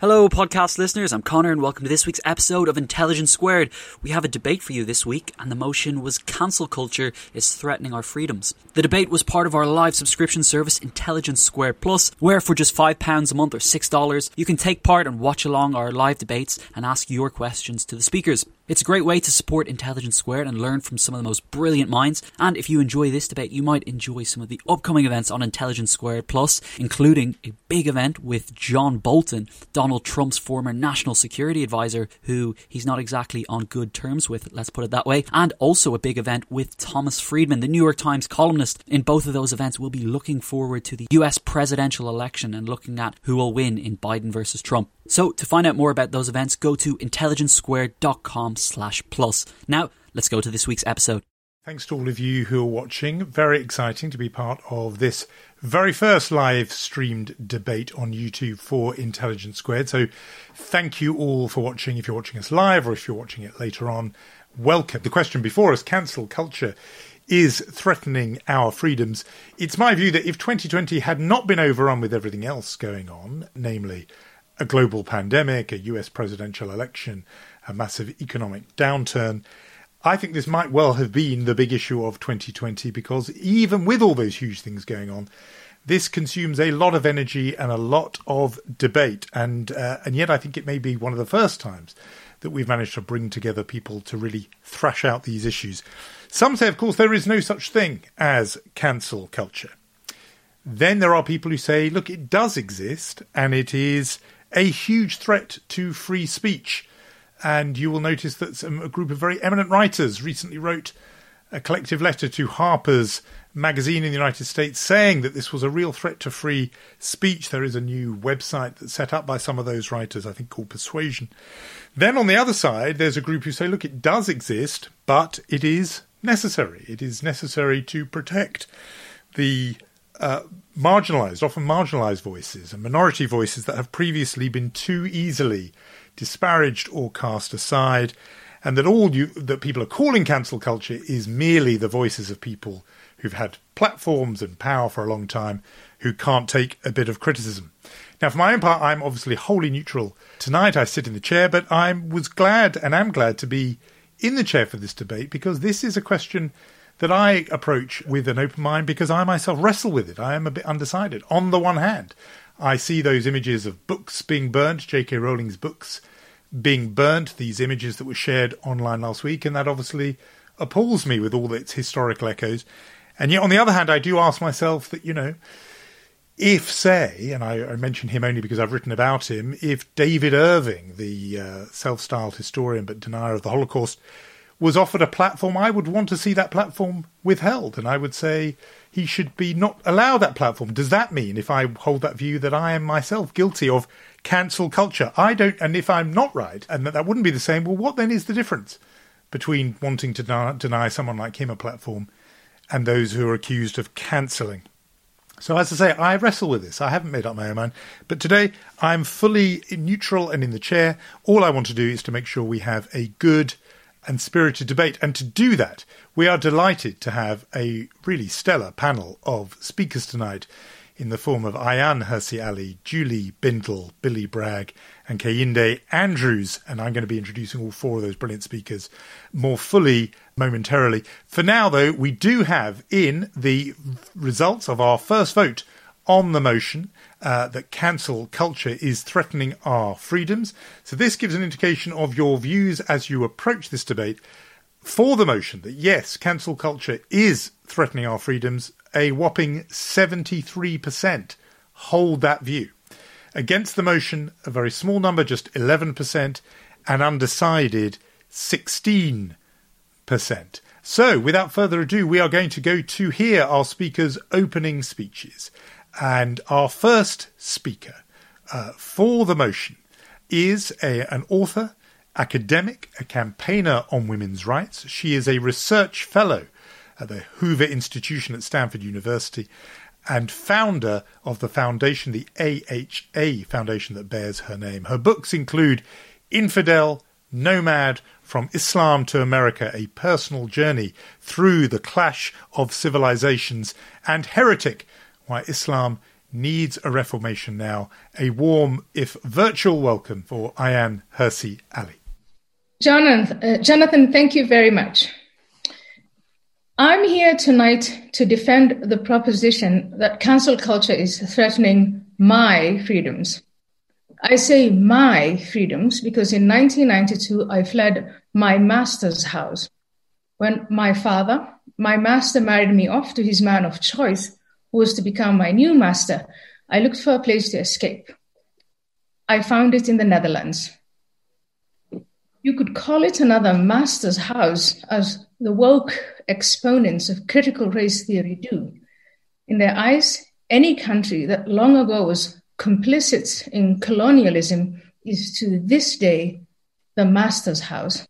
Hello, podcast listeners. I'm Connor, and welcome to this week's episode of Intelligence Squared. We have a debate for you this week, and the motion was cancel culture is threatening our freedoms. The debate was part of our live subscription service, Intelligence Squared Plus, where for just £5 a month or $6, you can take part and watch along our live debates and ask your questions to the speakers. It's a great way to support Intelligence Squared and learn from some of the most brilliant minds. And if you enjoy this debate, you might enjoy some of the upcoming events on Intelligence Squared Plus, including a big event with John Bolton, Donald Trump's former national security advisor, who he's not exactly on good terms with, let's put it that way, and also a big event with Thomas Friedman, the New York Times columnist. In both of those events, we'll be looking forward to the US presidential election and looking at who will win in Biden versus Trump. So to find out more about those events, go to intelligencesquared.com slash plus. Now, let's go to this week's episode. Thanks to all of you who are watching. Very exciting to be part of this very first live streamed debate on YouTube for Intelligence Squared. So thank you all for watching. If you're watching us live or if you're watching it later on, welcome. The question before us, cancel culture is threatening our freedoms. It's my view that if 2020 had not been overrun with everything else going on, namely a global pandemic, a US presidential election, a massive economic downturn. I think this might well have been the big issue of 2020 because even with all those huge things going on, this consumes a lot of energy and a lot of debate, and uh, and yet I think it may be one of the first times that we've managed to bring together people to really thrash out these issues. Some say, of course, there is no such thing as cancel culture. Then there are people who say, look, it does exist, and it is a huge threat to free speech. And you will notice that some, a group of very eminent writers recently wrote a collective letter to Harper's magazine in the United States saying that this was a real threat to free speech. There is a new website that's set up by some of those writers, I think called Persuasion. Then on the other side, there's a group who say, look, it does exist, but it is necessary. It is necessary to protect the uh, marginalized, often marginalized voices and minority voices that have previously been too easily disparaged or cast aside, and that all you, that people are calling cancel culture is merely the voices of people who've had platforms and power for a long time who can't take a bit of criticism. Now, for my own part, I'm obviously wholly neutral. Tonight I sit in the chair, but I was glad and am glad to be in the chair for this debate because this is a question that I approach with an open mind because I myself wrestle with it. I am a bit undecided. On the one hand, I see those images of books being burnt, J.K. Rowling's books being burnt, these images that were shared online last week, and that obviously appalls me with all its historical echoes. And yet, on the other hand, I do ask myself that, you know, if, say, and I, I mention him only because I've written about him, if David Irving, the uh, self styled historian but denier of the Holocaust, was offered a platform, I would want to see that platform withheld. And I would say he should be not allow that platform. Does that mean, if I hold that view, that I am myself guilty of cancel culture? I don't, and if I'm not right, and that that wouldn't be the same, well, what then is the difference between wanting to deny, deny someone like him a platform and those who are accused of cancelling? So, as I say, I wrestle with this. I haven't made up my own mind. But today, I'm fully neutral and in the chair. All I want to do is to make sure we have a good and spirited debate. And to do that, we are delighted to have a really stellar panel of speakers tonight in the form of Ayaan Hirsi Ali, Julie Bindel, Billy Bragg, and Kehinde Andrews. And I'm going to be introducing all four of those brilliant speakers more fully momentarily. For now, though, we do have in the results of our first vote on the motion uh, that cancel culture is threatening our freedoms. So this gives an indication of your views as you approach this debate. For the motion that yes, cancel culture is threatening our freedoms, a whopping 73% hold that view. Against the motion, a very small number, just 11%, and undecided, 16%. So, without further ado, we are going to go to hear our speakers' opening speeches. And our first speaker uh, for the motion is a, an author, academic, a campaigner on women's rights. She is a research fellow at the Hoover Institution at Stanford University and founder of the foundation, the AHA Foundation that bears her name. Her books include Infidel, Nomad, From Islam to America, a personal journey through the clash of civilizations, and Heretic, Why Islam Needs a Reformation Now. A warm, if virtual, welcome for Ayaan Hirsi Ali. Jonathan, uh, Jonathan, thank you very much. I'm here tonight to defend the proposition that cancel culture is threatening my freedoms. I say my freedoms because in 1992 I fled my master's house. When my father, my master, married me off to his man of choice, who was to become my new master, I looked for a place to escape. I found it in the Netherlands. You could call it another master's house, as the woke exponents of critical race theory do. In their eyes, any country that long ago was complicit in colonialism is to this day the master's house.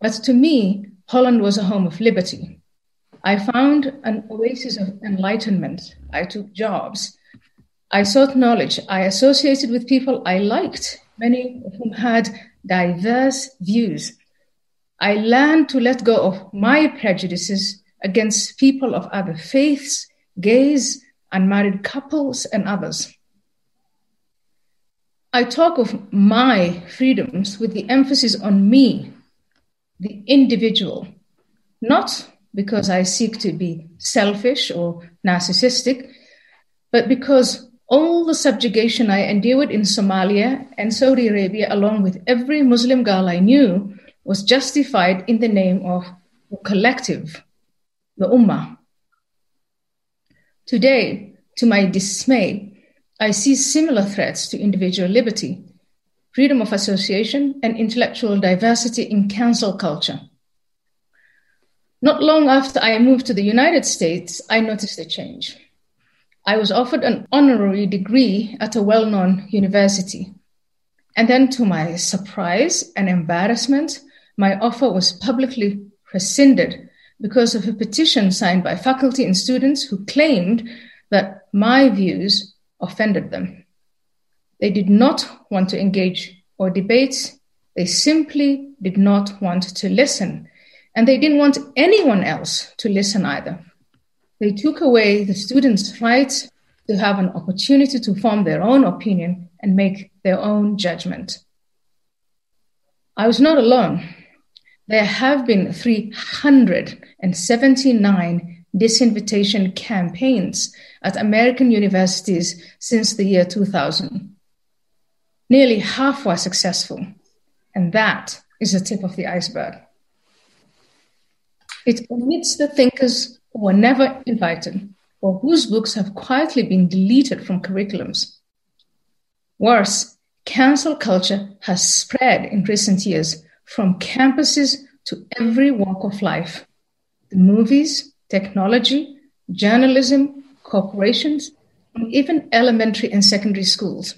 But to me, Holland was a home of liberty. I found an oasis of enlightenment. I took jobs. I sought knowledge. I associated with people I liked, many of whom had diverse views. I learned to let go of my prejudices against people of other faiths, gays, unmarried couples, and others. I talk of my freedoms with the emphasis on me, the individual, not because I seek to be selfish or narcissistic, but because all the subjugation I endured in Somalia and Saudi Arabia, along with every Muslim girl I knew, was justified in the name of the collective, the Ummah. Today, to my dismay, I see similar threats to individual liberty, freedom of association, and intellectual diversity in cancel culture. Not long after I moved to the United States, I noticed a change. I was offered an honorary degree at a well known university. And then, to my surprise and embarrassment, my offer was publicly rescinded because of a petition signed by faculty and students who claimed that my views offended them. They did not want to engage or debate. They simply did not want to listen. And they didn't want anyone else to listen either. They took away the students' right to have an opportunity to form their own opinion and make their own judgment. I was not alone. There have been 379 disinvitation campaigns at American universities since the year 2000. Nearly half were successful, and that is the tip of the iceberg. It omits the thinkers who were never invited or whose books have quietly been deleted from curriculums. Worse, cancel culture has spread in recent years from campuses to every walk of life. The movies, technology, journalism, corporations, and even elementary and secondary schools.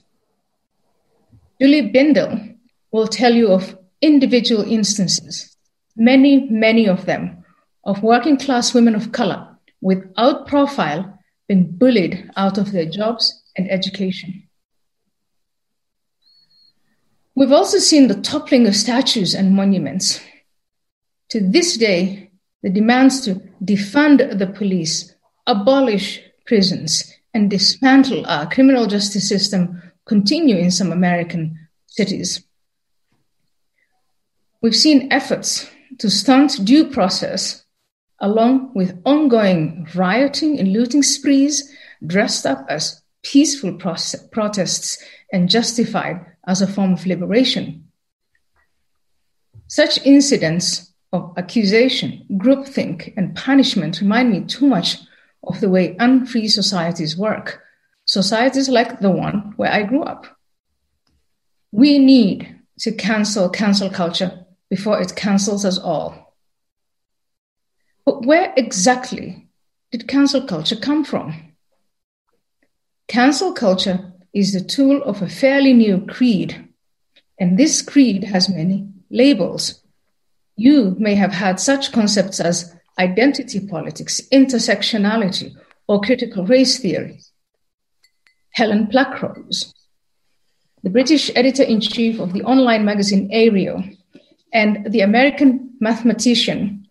Julie Bindel will tell you of individual instances, many, many of them, of working class women of color without profile being bullied out of their jobs and education. We've also seen the toppling of statues and monuments. To this day, the demands to defund the police, abolish prisons, and dismantle our criminal justice system continue in some American cities. We've seen efforts to stunt due process along with ongoing rioting and looting sprees dressed up as peaceful protests and justified as a form of liberation. Such incidents of accusation, groupthink, and punishment remind me too much of the way unfree societies work, societies like the one where I grew up. We need to cancel cancel culture before it cancels us all. But where exactly did cancel culture come from? Cancel culture is the tool of a fairly new creed, and this creed has many labels. You may have had such concepts as identity politics, intersectionality, or critical race theory. Helen Pluckrose, the British editor in chief of the online magazine Areo, and the American mathematician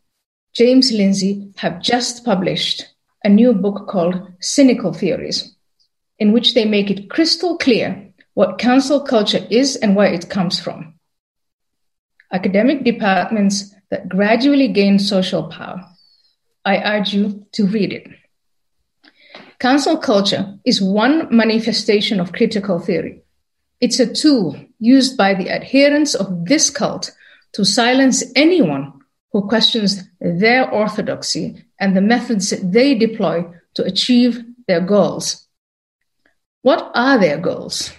James Lindsay have just published a new book called Cynical Theories, in which they make it crystal clear what cancel culture is and where it comes from. Academic departments that gradually gain social power. I urge you to read it. Cancel culture is one manifestation of critical theory. It's a tool used by the adherents of this cult to silence anyone who questions their orthodoxy and the methods they deploy to achieve their goals. What are their goals?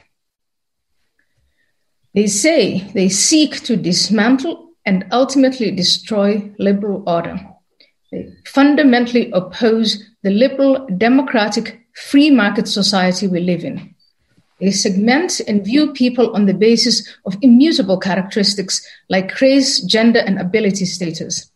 They say they seek to dismantle and ultimately destroy liberal order. They fundamentally oppose the liberal, democratic, free market society we live in. They segment and view people on the basis of immutable characteristics like race, gender, and ability status.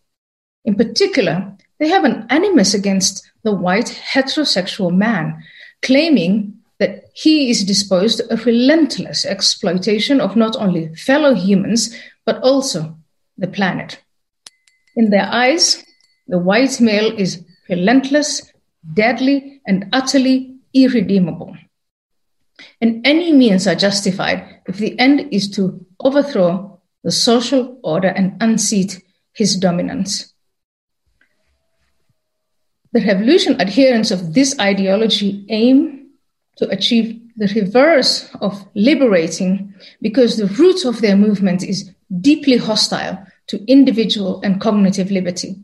In particular, they have an animus against the white heterosexual man, claiming that he is disposed a relentless exploitation of not only fellow humans, but also the planet. In their eyes, the white male is relentless, deadly, and utterly irredeemable and any means are justified if the end is to overthrow the social order and unseat his dominance. The revolution adherents of this ideology aim to achieve the reverse of liberating because the root of their movement is deeply hostile to individual and cognitive liberty.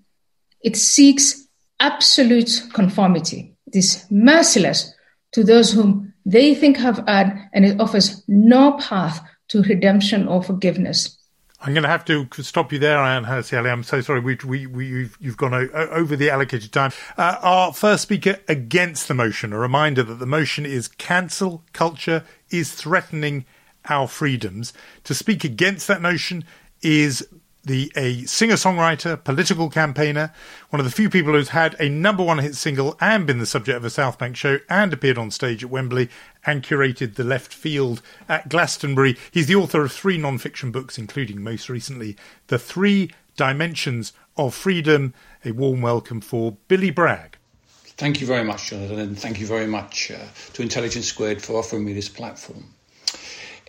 It seeks absolute conformity. It is merciless to those whom they think have erred, and it offers no path to redemption or forgiveness. I'm going to have to stop you there, Hirsi Ali. I'm so sorry. We, we, we, you've, you've gone over the allocated time. Uh, our first speaker against the motion, a reminder that the motion is cancel culture is threatening our freedoms. To speak against that notion is the a singer-songwriter, political campaigner, one of the few people who's had a number one hit single and been the subject of a South Bank show and appeared on stage at Wembley and curated the left field at Glastonbury. He's the author of three non-fiction books, including most recently The Three Dimensions of Freedom. A warm welcome for Billy Bragg. Thank you very much, Jonathan, and thank you very much uh, to Intelligence Squared for offering me this platform.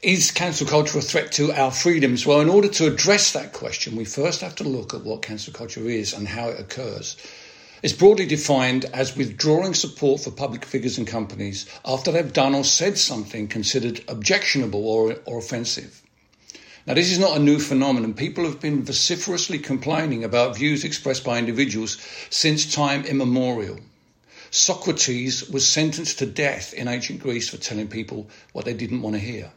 Is cancel culture a threat to our freedoms? Well, in order to address that question, we first have to look at what cancel culture is and how it occurs. It's broadly defined as withdrawing support for public figures and companies after they've done or said something considered objectionable or, or offensive. Now, this is not a new phenomenon. People have been vociferously complaining about views expressed by individuals since time immemorial. Socrates was sentenced to death in ancient Greece for telling people what they didn't want to hear.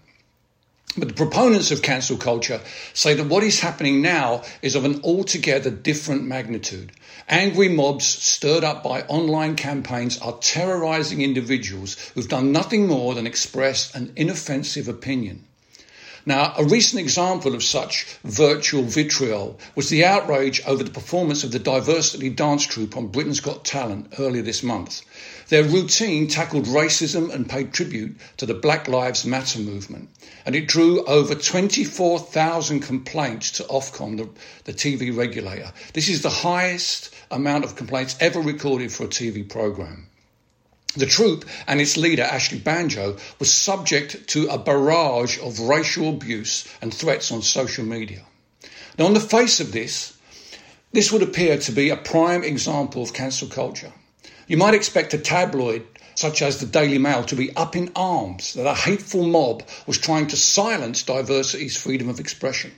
But the proponents of cancel culture say that what is happening now is of an altogether different magnitude. Angry mobs stirred up by online campaigns are terrorizing individuals who've done nothing more than express an inoffensive opinion. Now, a recent example of such virtual vitriol was the outrage over the performance of the diversity dance troupe on Britain's Got Talent earlier this month. Their routine tackled racism and paid tribute to the Black Lives Matter movement. And it drew over 24,000 complaints to Ofcom, the, the TV regulator. This is the highest amount of complaints ever recorded for a TV program. The troupe and its leader, Ashley Banjo, was subject to a barrage of racial abuse and threats on social media. Now, on the face of this, This would appear to be a prime example of cancel culture. You might expect a tabloid such as the Daily Mail to be up in arms that a hateful mob was trying to silence diversity's freedom of expression.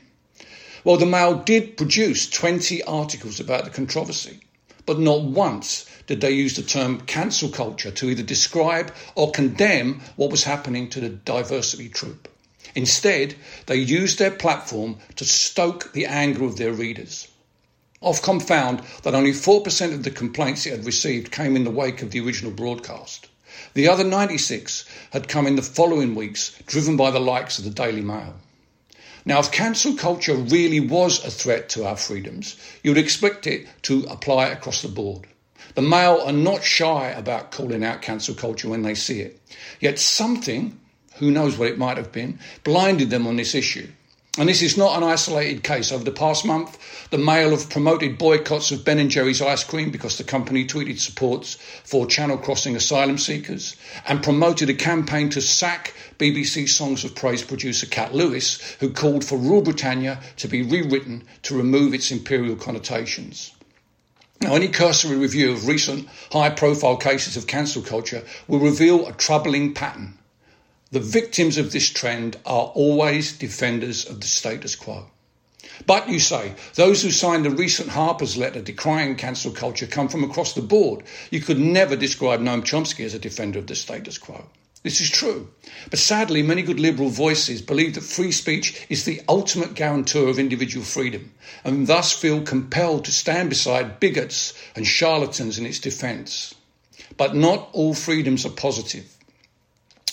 Well, the Mail did produce 20 articles about the controversy, but not once did they use the term cancel culture to either describe or condemn what was happening to the diversity troupe. Instead, they used their platform to stoke the anger of their readers. Ofcom found that only 4% of the complaints it had received came in the wake of the original broadcast. The other 96 had come in the following weeks, driven by the likes of the Daily Mail. Now, if cancel culture really was a threat to our freedoms, you would expect it to apply across the board. The Mail are not shy about calling out cancel culture when they see it. Yet something, who knows what it might have been, blinded them on this issue. And this is not an isolated case. Over the past month, the Mail have promoted boycotts of Ben and Jerry's ice cream because the company tweeted supports for channel crossing asylum seekers and promoted a campaign to sack BBC Songs of Praise producer Cat Lewis, who called for Rule Britannia to be rewritten to remove its imperial connotations. Now, any cursory review of recent high profile cases of cancel culture will reveal a troubling pattern. The victims of this trend are always defenders of the status quo. But you say, those who signed the recent Harper's letter decrying cancel culture come from across the board. You could never describe Noam Chomsky as a defender of the status quo. This is true. But sadly, many good liberal voices believe that free speech is the ultimate guarantor of individual freedom and thus feel compelled to stand beside bigots and charlatans in its defence. But not all freedoms are positive.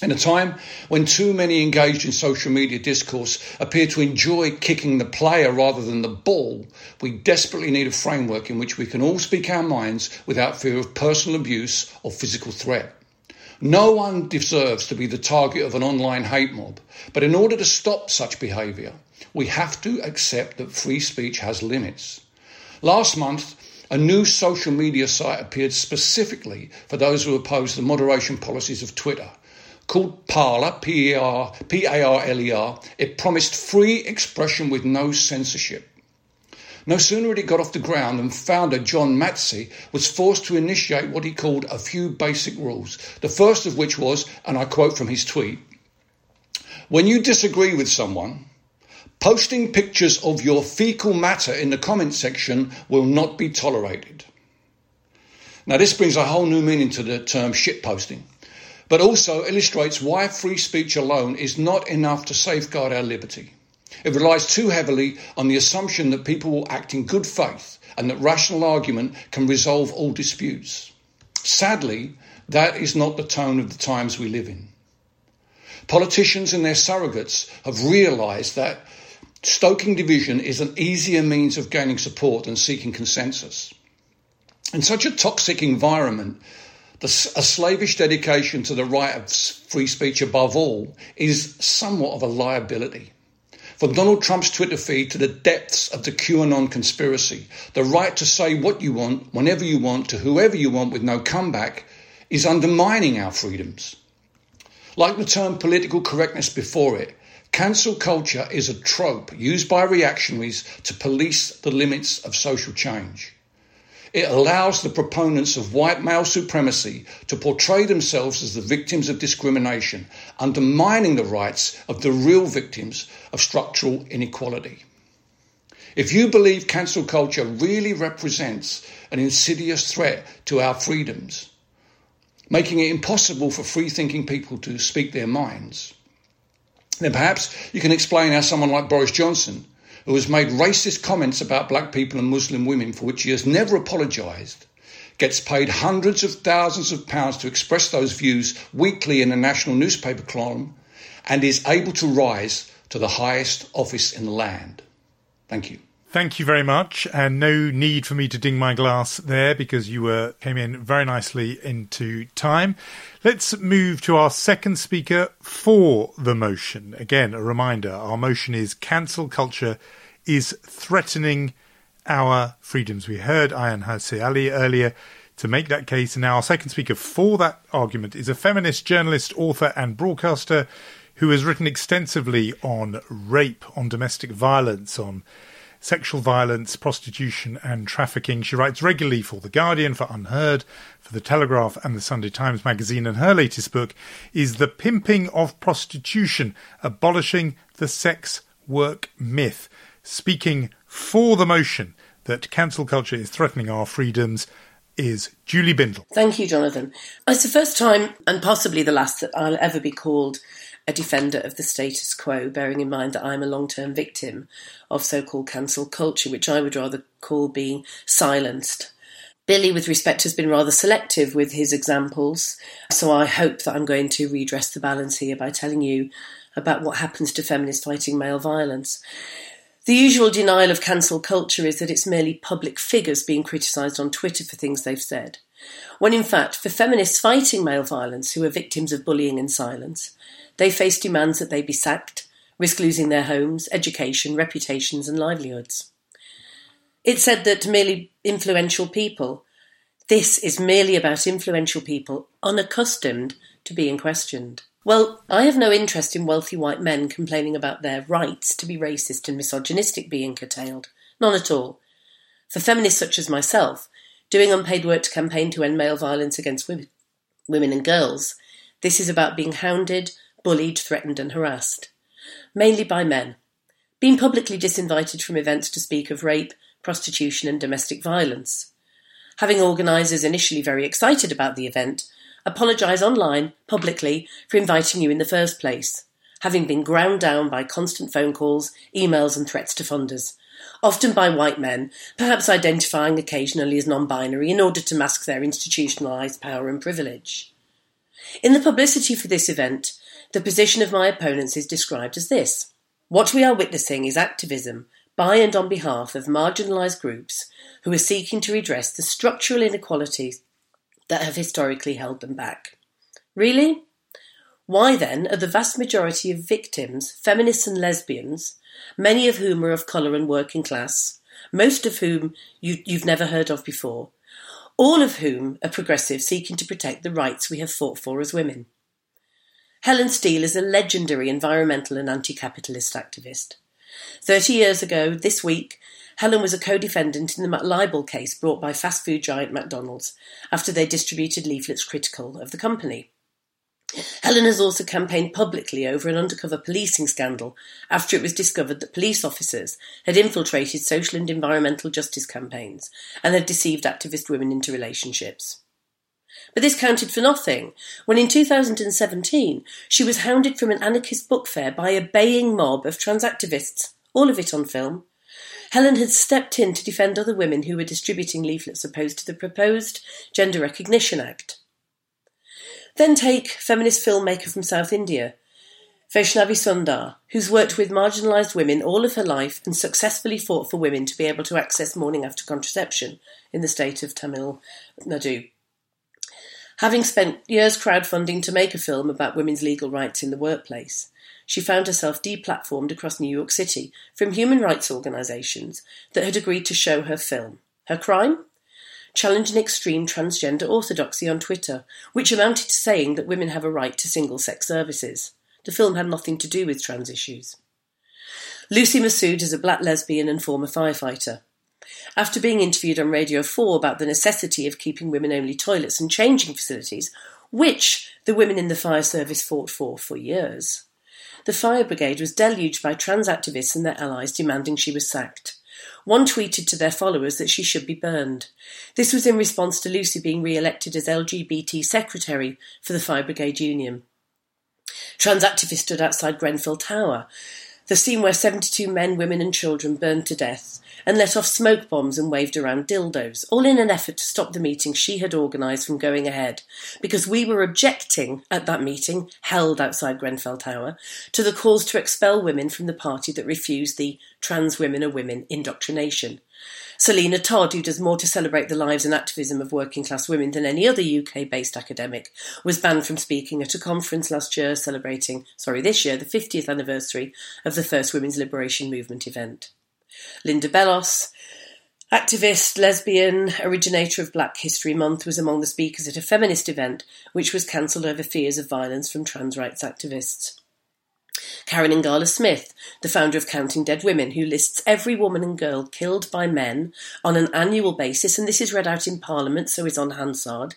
In a time when too many engaged in social media discourse appear to enjoy kicking the player rather than the ball, we desperately need a framework in which we can all speak our minds without fear of personal abuse or physical threat. No one deserves to be the target of an online hate mob, but in order to stop such behaviour, we have to accept that free speech has limits. Last month, a new social media site appeared specifically for those who oppose the moderation policies of Twitter called Parler, P-A-R-L-E-R, it promised free expression with no censorship. No sooner had it got off the ground than founder John Matze was forced to initiate what he called a few basic rules. The first of which was, and I quote from his tweet, when you disagree with someone, posting pictures of your fecal matter in the comment section will not be tolerated. Now, this brings a whole new meaning to the term shitposting but also illustrates why free speech alone is not enough to safeguard our liberty. It relies too heavily on the assumption that people will act in good faith and that rational argument can resolve all disputes. Sadly, that is not the tone of the times we live in. Politicians and their surrogates have realised that stoking division is an easier means of gaining support than seeking consensus. In such a toxic environment, the, a slavish dedication to the right of free speech above all is somewhat of a liability. From Donald Trump's Twitter feed to the depths of the QAnon conspiracy, the right to say what you want, whenever you want, to whoever you want with no comeback is undermining our freedoms. Like the term political correctness before it, cancel culture is a trope used by reactionaries to police the limits of social change. It allows the proponents of white male supremacy to portray themselves as the victims of discrimination, undermining the rights of the real victims of structural inequality. If you believe cancel culture really represents an insidious threat to our freedoms, making it impossible for free thinking people to speak their minds, then perhaps you can explain how someone like Boris Johnson who has made racist comments about black people and Muslim women for which he has never apologised, gets paid hundreds of thousands of pounds to express those views weekly in a national newspaper column, and is able to rise to the highest office in the land. Thank you. Thank you very much, and no need for me to ding my glass there because you were came in very nicely into time. Let's move to our second speaker for the motion. Again, a reminder: our motion is cancel culture is threatening our freedoms. We heard Ayaan Hirsi Ali earlier to make that case, and now our second speaker for that argument is a feminist journalist, author, and broadcaster who has written extensively on rape, on domestic violence, on sexual violence, prostitution, and trafficking. She writes regularly for The Guardian, for Unheard, for The Telegraph, and The Sunday Times magazine. And her latest book is The Pimping of Prostitution Abolishing the Sex Work Myth, speaking for the motion that cancel culture is threatening our freedoms is Julie Bindel. Thank you, Jonathan. It's the first time, and possibly the last, that I'll ever be called a defender of the status quo, bearing in mind that I'm a long term victim of so called cancel culture, which I would rather call being silenced. Billy, with respect, has been rather selective with his examples, so I hope that I'm going to redress the balance here by telling you about what happens to feminists fighting male violence. The usual denial of cancel culture is that it's merely public figures being criticised on Twitter for things they've said, when in fact, for feminists fighting male violence who are victims of bullying and silence, they face demands that they be sacked, risk losing their homes, education, reputations, and livelihoods. It's said that merely influential people, this is merely about influential people unaccustomed to being questioned. Well, I have no interest in wealthy white men complaining about their rights to be racist and misogynistic being curtailed. None at all. For feminists such as myself, doing unpaid work to campaign to end male violence against women, women and girls, this is about being hounded, bullied, threatened, and harassed. Mainly by men. Being publicly disinvited from events to speak of rape, prostitution, and domestic violence. Having organisers initially very excited about the event, apologise online, publicly, for inviting you in the first place, having been ground down by constant phone calls, emails, and threats to funders, often by white men, perhaps identifying occasionally as non binary in order to mask their institutionalised power and privilege. In the publicity for this event, the position of my opponents is described as this What we are witnessing is activism by and on behalf of marginalised groups who are seeking to redress the structural inequalities that have historically held them back. Really? Why then are the vast majority of victims feminists and lesbians, many of whom are of colour and working class, most of whom you, you've never heard of before, all of whom are progressive seeking to protect the rights we have fought for as women? Helen Steel is a legendary environmental and anti capitalist activist. Thirty years ago, this week, Helen was a co-defendant in the libel case brought by fast food giant McDonald's after they distributed leaflets critical of the company. Helen has also campaigned publicly over an undercover policing scandal after it was discovered that police officers had infiltrated social and environmental justice campaigns and had deceived activist women into relationships. But this counted for nothing when in 2017 she was hounded from an anarchist book fair by a baying mob of trans activists, all of it on film. Helen had stepped in to defend other women who were distributing leaflets opposed to the proposed Gender Recognition Act. Then take feminist filmmaker from South India, Vaishnavi Sundar, who's worked with marginalised women all of her life and successfully fought for women to be able to access morning after contraception in the state of Tamil Nadu. Having spent years crowdfunding to make a film about women's legal rights in the workplace, she found herself deplatformed across New York City from human rights organisations that had agreed to show her film. Her crime? Challenging extreme transgender orthodoxy on Twitter, which amounted to saying that women have a right to single sex services. The film had nothing to do with trans issues. Lucy Masoud is a black lesbian and former firefighter. After being interviewed on Radio 4 about the necessity of keeping women only toilets and changing facilities, which the women in the fire service fought for for years, the fire brigade was deluged by trans activists and their allies demanding she was sacked. One tweeted to their followers that she should be burned. This was in response to Lucy being re elected as LGBT secretary for the Fire Brigade Union. Trans activists stood outside Grenfell Tower, the scene where 72 men, women, and children burned to death, and let off smoke bombs and waved around dildos, all in an effort to stop the meeting she had organised from going ahead, because we were objecting at that meeting, held outside Grenfell Tower, to the calls to expel women from the party that refused the trans women are women indoctrination. Selina Todd, who does more to celebrate the lives and activism of working class women than any other UK based academic, was banned from speaking at a conference last year celebrating, sorry, this year, the 50th anniversary of the first Women's Liberation Movement event. Linda Bellos, activist, lesbian, originator of Black History Month, was among the speakers at a feminist event which was cancelled over fears of violence from trans rights activists. Karen Ingala Smith, the founder of Counting Dead Women, who lists every woman and girl killed by men on an annual basis, and this is read out in Parliament, so is on Hansard,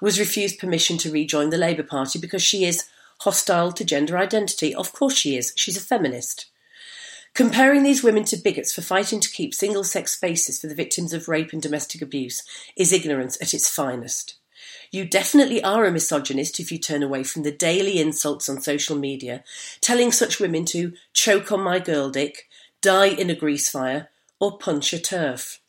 was refused permission to rejoin the Labour Party because she is hostile to gender identity. Of course she is. She's a feminist. Comparing these women to bigots for fighting to keep single sex spaces for the victims of rape and domestic abuse is ignorance at its finest. You definitely are a misogynist if you turn away from the daily insults on social media, telling such women to choke on my girl dick, die in a grease fire, or punch a turf.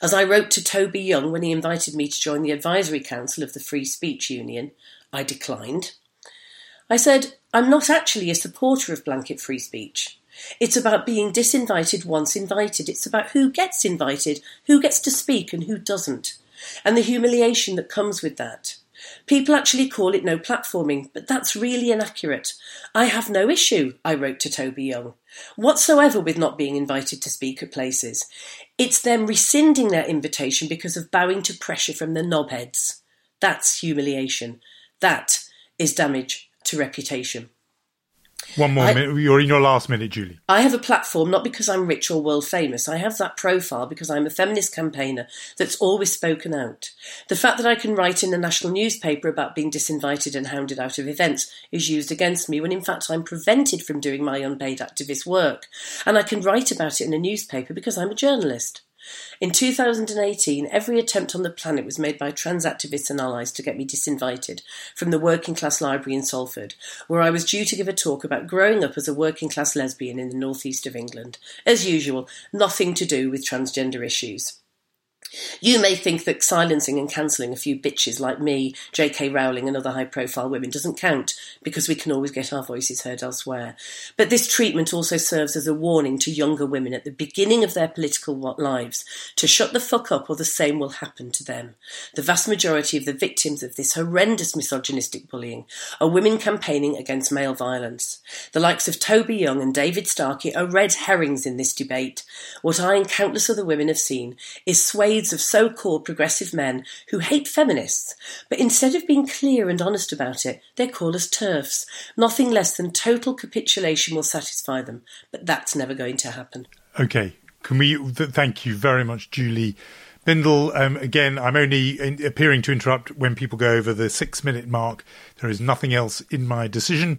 As I wrote to Toby Young when he invited me to join the advisory council of the Free Speech Union, I declined. I said, I'm not actually a supporter of blanket free speech. It's about being disinvited once invited. It's about who gets invited, who gets to speak, and who doesn't, and the humiliation that comes with that. People actually call it no platforming, but that's really inaccurate. I have no issue, I wrote to Toby Young, whatsoever with not being invited to speak at places. It's them rescinding their invitation because of bowing to pressure from the knobheads. That's humiliation. That is damage to reputation. One more I, minute. You're in your last minute, Julie. I have a platform not because I'm rich or world famous. I have that profile because I'm a feminist campaigner that's always spoken out. The fact that I can write in a national newspaper about being disinvited and hounded out of events is used against me when in fact I'm prevented from doing my unpaid activist work. And I can write about it in a newspaper because I'm a journalist. In 2018, every attempt on the planet was made by trans activists and allies to get me disinvited from the Working Class Library in Salford, where I was due to give a talk about growing up as a working class lesbian in the northeast of England. As usual, nothing to do with transgender issues. You may think that silencing and cancelling a few bitches like me, J.K. Rowling, and other high profile women doesn't count because we can always get our voices heard elsewhere. But this treatment also serves as a warning to younger women at the beginning of their political lives to shut the fuck up or the same will happen to them. The vast majority of the victims of this horrendous misogynistic bullying are women campaigning against male violence. The likes of Toby Young and David Starkey are red herrings in this debate. What I and countless other women have seen is swathes of so called progressive men who hate feminists, but instead of being clear and honest about it, they call us turfs. Nothing less than total capitulation will satisfy them, but that's never going to happen. Okay. Can we th- thank you very much, Julie? Bindel, um, again, I'm only in, appearing to interrupt when people go over the six minute mark. There is nothing else in my decision.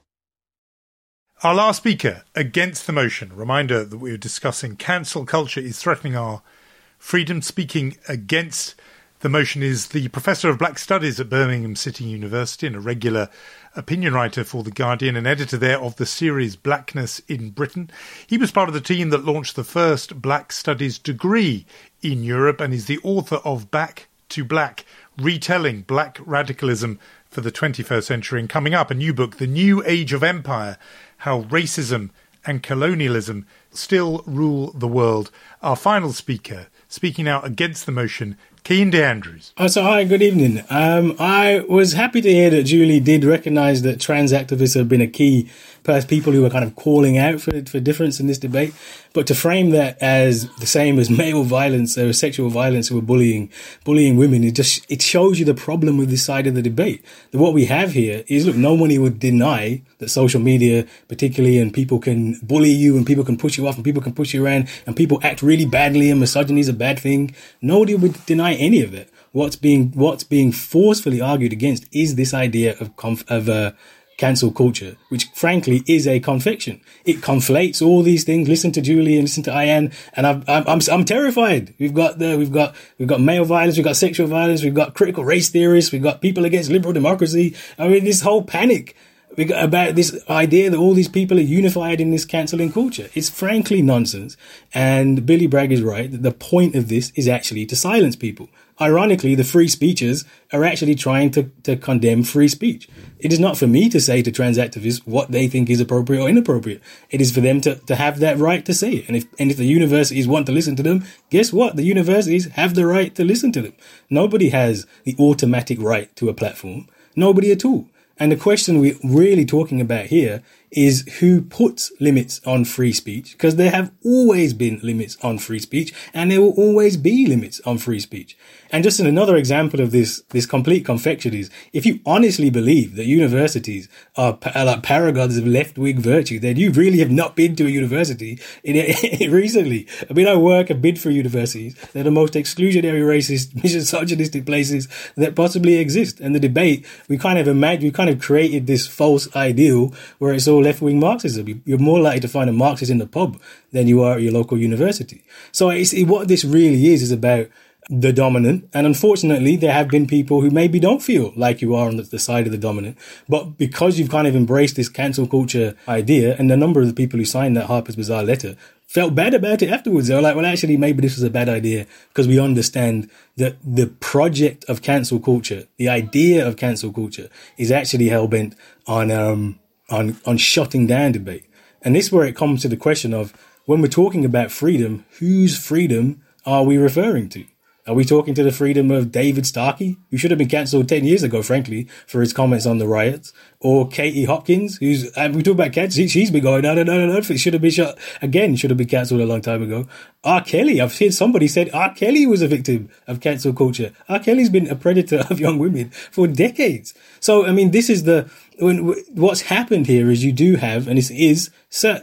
Our last speaker against the motion. Reminder that we were discussing cancel culture is threatening our freedom. Speaking against the motion is the professor of black studies at Birmingham City University and a regular opinion writer for The Guardian and editor there of the series Blackness in Britain. He was part of the team that launched the first Black Studies degree in Europe and is the author of Back to Black, retelling black radicalism for the 21st century. And coming up, a new book, The New Age of Empire How Racism and Colonialism Still Rule the World. Our final speaker, speaking out against the motion, Kehinde Andrews. Oh, so hi, good evening. Um, I was happy to hear that Julie did recognise that trans activists have been a key past people who are kind of calling out for, for difference in this debate. But to frame that as the same as male violence or sexual violence or bullying, bullying women, it just, it shows you the problem with this side of the debate. That what we have here is, look, nobody would deny that social media, particularly, and people can bully you and people can push you off and people can push you around and people act really badly and misogyny is a bad thing. Nobody would deny any of it. What's being, what's being forcefully argued against is this idea of, conf, of, uh, cancel culture, which frankly is a confection. It conflates all these things. Listen to Julie and listen to Ayaan, and I'm, I'm, I'm, I'm terrified. We've got the, we've got, we've got male violence, we've got sexual violence, we've got critical race theorists, we've got people against liberal democracy. I mean, this whole panic about this idea that all these people are unified in this cancelling culture. It's frankly nonsense. And Billy Bragg is right that the point of this is actually to silence people. Ironically, the free speeches are actually trying to, to condemn free speech. It is not for me to say to trans activists what they think is appropriate or inappropriate. It is for them to, to have that right to say it. And if, and if the universities want to listen to them, guess what? The universities have the right to listen to them. Nobody has the automatic right to a platform. Nobody at all. And the question we're really talking about here is who puts limits on free speech because there have always been limits on free speech and there will always be limits on free speech. And just another example of this, this complete confection is if you honestly believe that universities are, are like paragons of left-wing virtue, then you really have not been to a university in, in, recently. I mean, I work and bid for universities. They're the most exclusionary, racist, misogynistic places that possibly exist. And the debate, we kind of imagine, we kind of created this false ideal where it's all left wing Marxism. You're more likely to find a Marxist in the pub than you are at your local university. So what this really is is about the dominant. And unfortunately, there have been people who maybe don't feel like you are on the side of the dominant. But because you've kind of embraced this cancel culture idea, and a number of the people who signed that Harper's Bazaar letter felt bad about it afterwards. They were like, well, actually, maybe this was a bad idea because we understand that the project of cancel culture, the idea of cancel culture is actually hell bent on, um, on, on shutting down debate. And this is where it comes to the question of when we're talking about freedom, whose freedom are we referring to? Are we talking to the freedom of David Starkey, who should have been cancelled 10 years ago, frankly, for his comments on the riots? Or Katie Hopkins, who's, and we talk about cats, she, has been going, no, no, no, no, no, it should have been shot again, should have been cancelled a long time ago. R. Kelly, I've seen somebody said R. Kelly was a victim of cancel culture. R. Kelly's been a predator of young women for decades. So, I mean, this is the, when, what's happened here is you do have, and this is,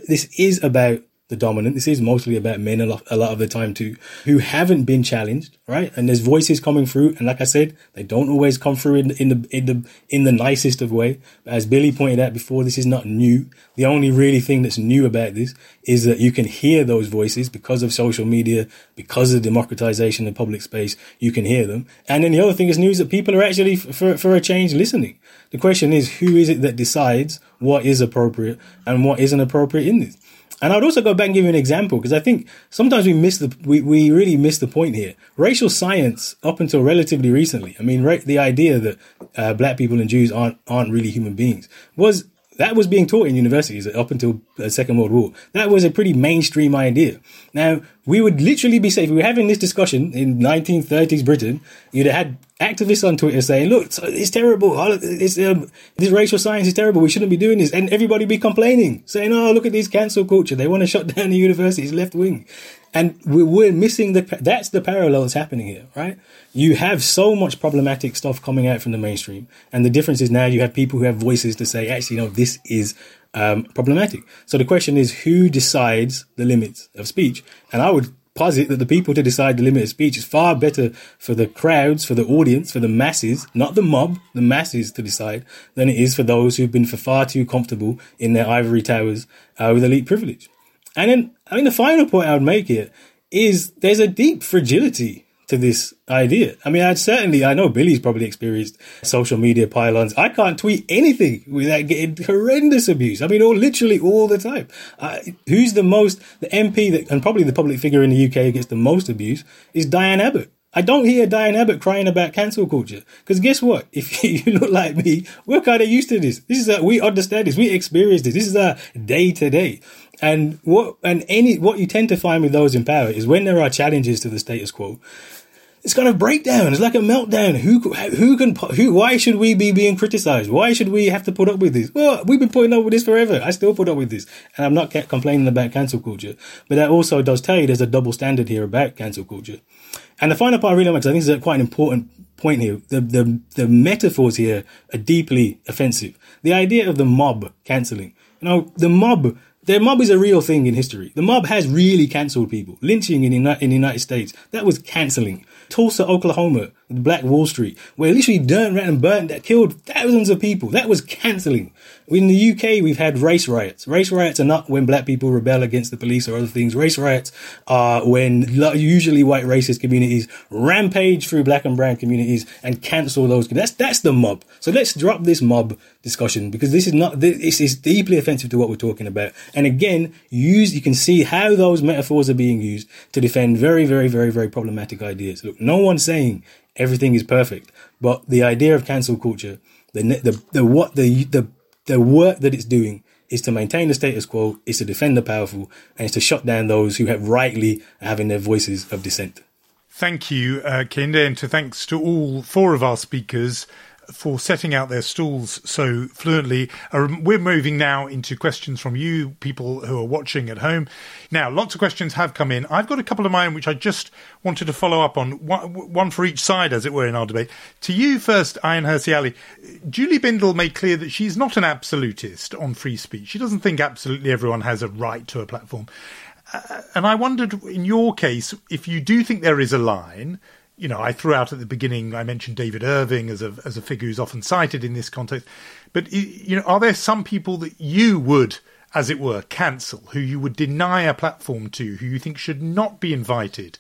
this is about the dominant. This is mostly about men a lot, a lot of the time too, who haven't been challenged, right? And there's voices coming through, and like I said, they don't always come through in, in the in the in the nicest of way. But As Billy pointed out before, this is not new. The only really thing that's new about this is that you can hear those voices because of social media, because of democratization of public space. You can hear them, and then the other thing is news that people are actually for for a change listening. The question is, who is it that decides what is appropriate and what isn't appropriate in this? And I'd also go back and give you an example because I think sometimes we miss the we, we really miss the point here. Racial science, up until relatively recently, I mean, right, the idea that uh, black people and Jews aren't aren't really human beings was that was being taught in universities up until the Second World War. That was a pretty mainstream idea. Now, we would literally be safe. We were having this discussion in 1930s Britain. You'd have had activists on Twitter saying, look, it's terrible. It's, um, this racial science is terrible. We shouldn't be doing this. And everybody be complaining, saying, oh, look at this cancel culture. They want to shut down the universities, left wing. And we're missing the, that's the parallel that's happening here, right? You have so much problematic stuff coming out from the mainstream. And the difference is now you have people who have voices to say, actually, no, this is um, problematic. So the question is, who decides the limits of speech? And I would posit that the people to decide the limit of speech is far better for the crowds, for the audience, for the masses, not the mob, the masses to decide, than it is for those who've been for far too comfortable in their ivory towers uh, with elite privilege. And then, I mean, the final point I would make here is there's a deep fragility to this idea. I mean, I certainly, I know Billy's probably experienced social media pile-ons. I can't tweet anything without getting horrendous abuse. I mean, all literally all the time. Who's the most, the MP that, and probably the public figure in the UK who gets the most abuse is Diane Abbott. I don't hear Diane Abbott crying about cancel culture. Because guess what? If you look like me, we're kind of used to this. This is a, we understand this. We experience this. This is our day to day. And what, and any, what you tend to find with those in power is when there are challenges to the status quo, it's kind of breakdown. It's like a meltdown. Who who can who? Why should we be being criticized? Why should we have to put up with this? Well, we've been putting up with this forever. I still put up with this, and I'm not complaining about cancel culture. But that also does tell you there's a double standard here about cancel culture. And the final part I really like, I think is quite an important point here. The the the metaphors here are deeply offensive. The idea of the mob canceling. You know, the mob the mob is a real thing in history. The mob has really cancelled people. Lynching in, in the United States, that was cancelling. Tulsa, Oklahoma, Black Wall Street, where literally turned around and burnt that killed thousands of people. That was cancelling. In the UK, we've had race riots. Race riots are not when black people rebel against the police or other things. Race riots are when usually white racist communities rampage through black and brown communities and cancel those. That's that's the mob. So let's drop this mob discussion because this is not this is deeply offensive to what we're talking about. And again, use you can see how those metaphors are being used to defend very, very, very, very problematic ideas. Look, no one's saying everything is perfect, but the idea of cancel culture, the the the what the the the work that it's doing is to maintain the status quo, is to defend the powerful, and is to shut down those who have rightly having their voices of dissent. Thank you, uh, and to thanks to all four of our speakers for setting out their stalls so fluently. Uh, we're moving now into questions from you, people who are watching at home. Now, lots of questions have come in. I've got a couple of mine which I just wanted to follow up on, one, for each side, as it were, in our debate. To you first, Ayaan Hirsi Ali. Julie Bindel made clear that she's not an absolutist on free speech. She doesn't think absolutely everyone has a right to a platform. Uh, and I wondered, in your case, if you do think there is a line – you know, I threw out at the beginning, I mentioned David Irving as a as a figure who's often cited in this context. But you know, are there some people that you would, as it were, cancel, who you would deny a platform to, who you think should not be invited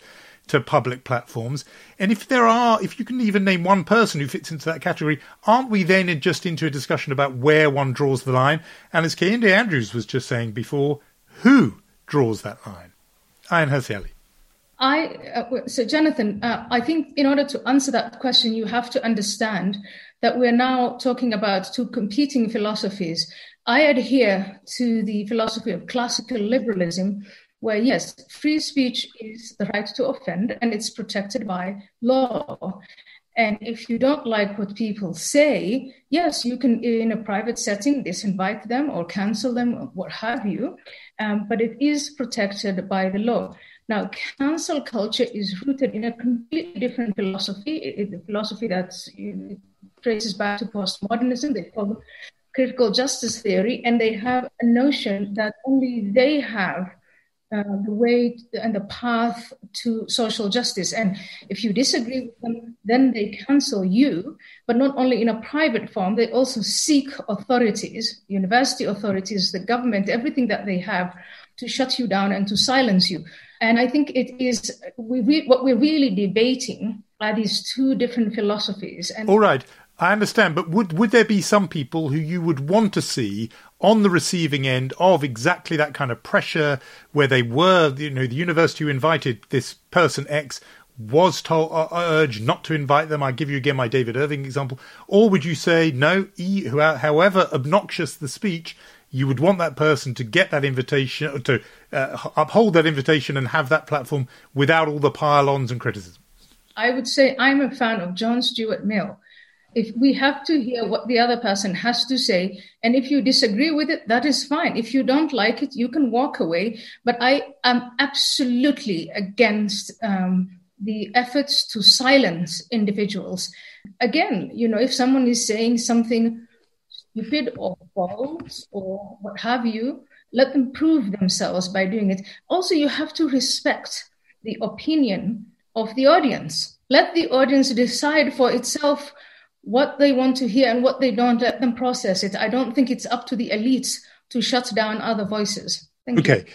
to public platforms? And if there are, if you can even name one person who fits into that category, aren't we then just into a discussion about where one draws the line? And as Kehinde Andrews was just saying before, who draws that line? Hirsi Ali. I uh, so Jonathan, uh, I think in order to answer that question, you have to understand that we're now talking about two competing philosophies. I adhere to the philosophy of classical liberalism, where yes, free speech is the right to offend and it's protected by law. And if you don't like what people say, yes, you can, in a private setting, disinvite them or cancel them, or what have you. Um, but it is protected by the law. Now, cancel culture is rooted in a completely different philosophy, the philosophy that traces back to postmodernism. They call it critical justice theory, and they have a notion that only they have uh, the way and the path to social justice. And if you disagree with them, then they cancel you, but not only in a private form, they also seek authorities, university authorities, the government, everything that they have to shut you down and to silence you. And I think it is we re- what we're really debating are these two different philosophies. And all right, I understand, but would would there be some people who you would want to see on the receiving end of exactly that kind of pressure, where they were, you know, the university who invited this person X was told uh, urged not to invite them. I give you again my David Irving example, or would you say no? E, however obnoxious the speech, you would want that person to get that invitation, to uh, uphold that invitation and have that platform without all the pile-ons and criticism? I would say I'm a fan of John Stuart Mill. If we have to hear what the other person has to say, and if you disagree with it, that is fine. If you don't like it, you can walk away. But I am absolutely against um, the efforts to silence individuals. Again, you know, if someone is saying something stupid or false or what have you. Let them prove themselves by doing it. Also, you have to respect the opinion of the audience. Let the audience decide for itself what they want to hear and what they don't. Let them process it. I don't think it's up to the elites to shut down other voices. Thank okay. You.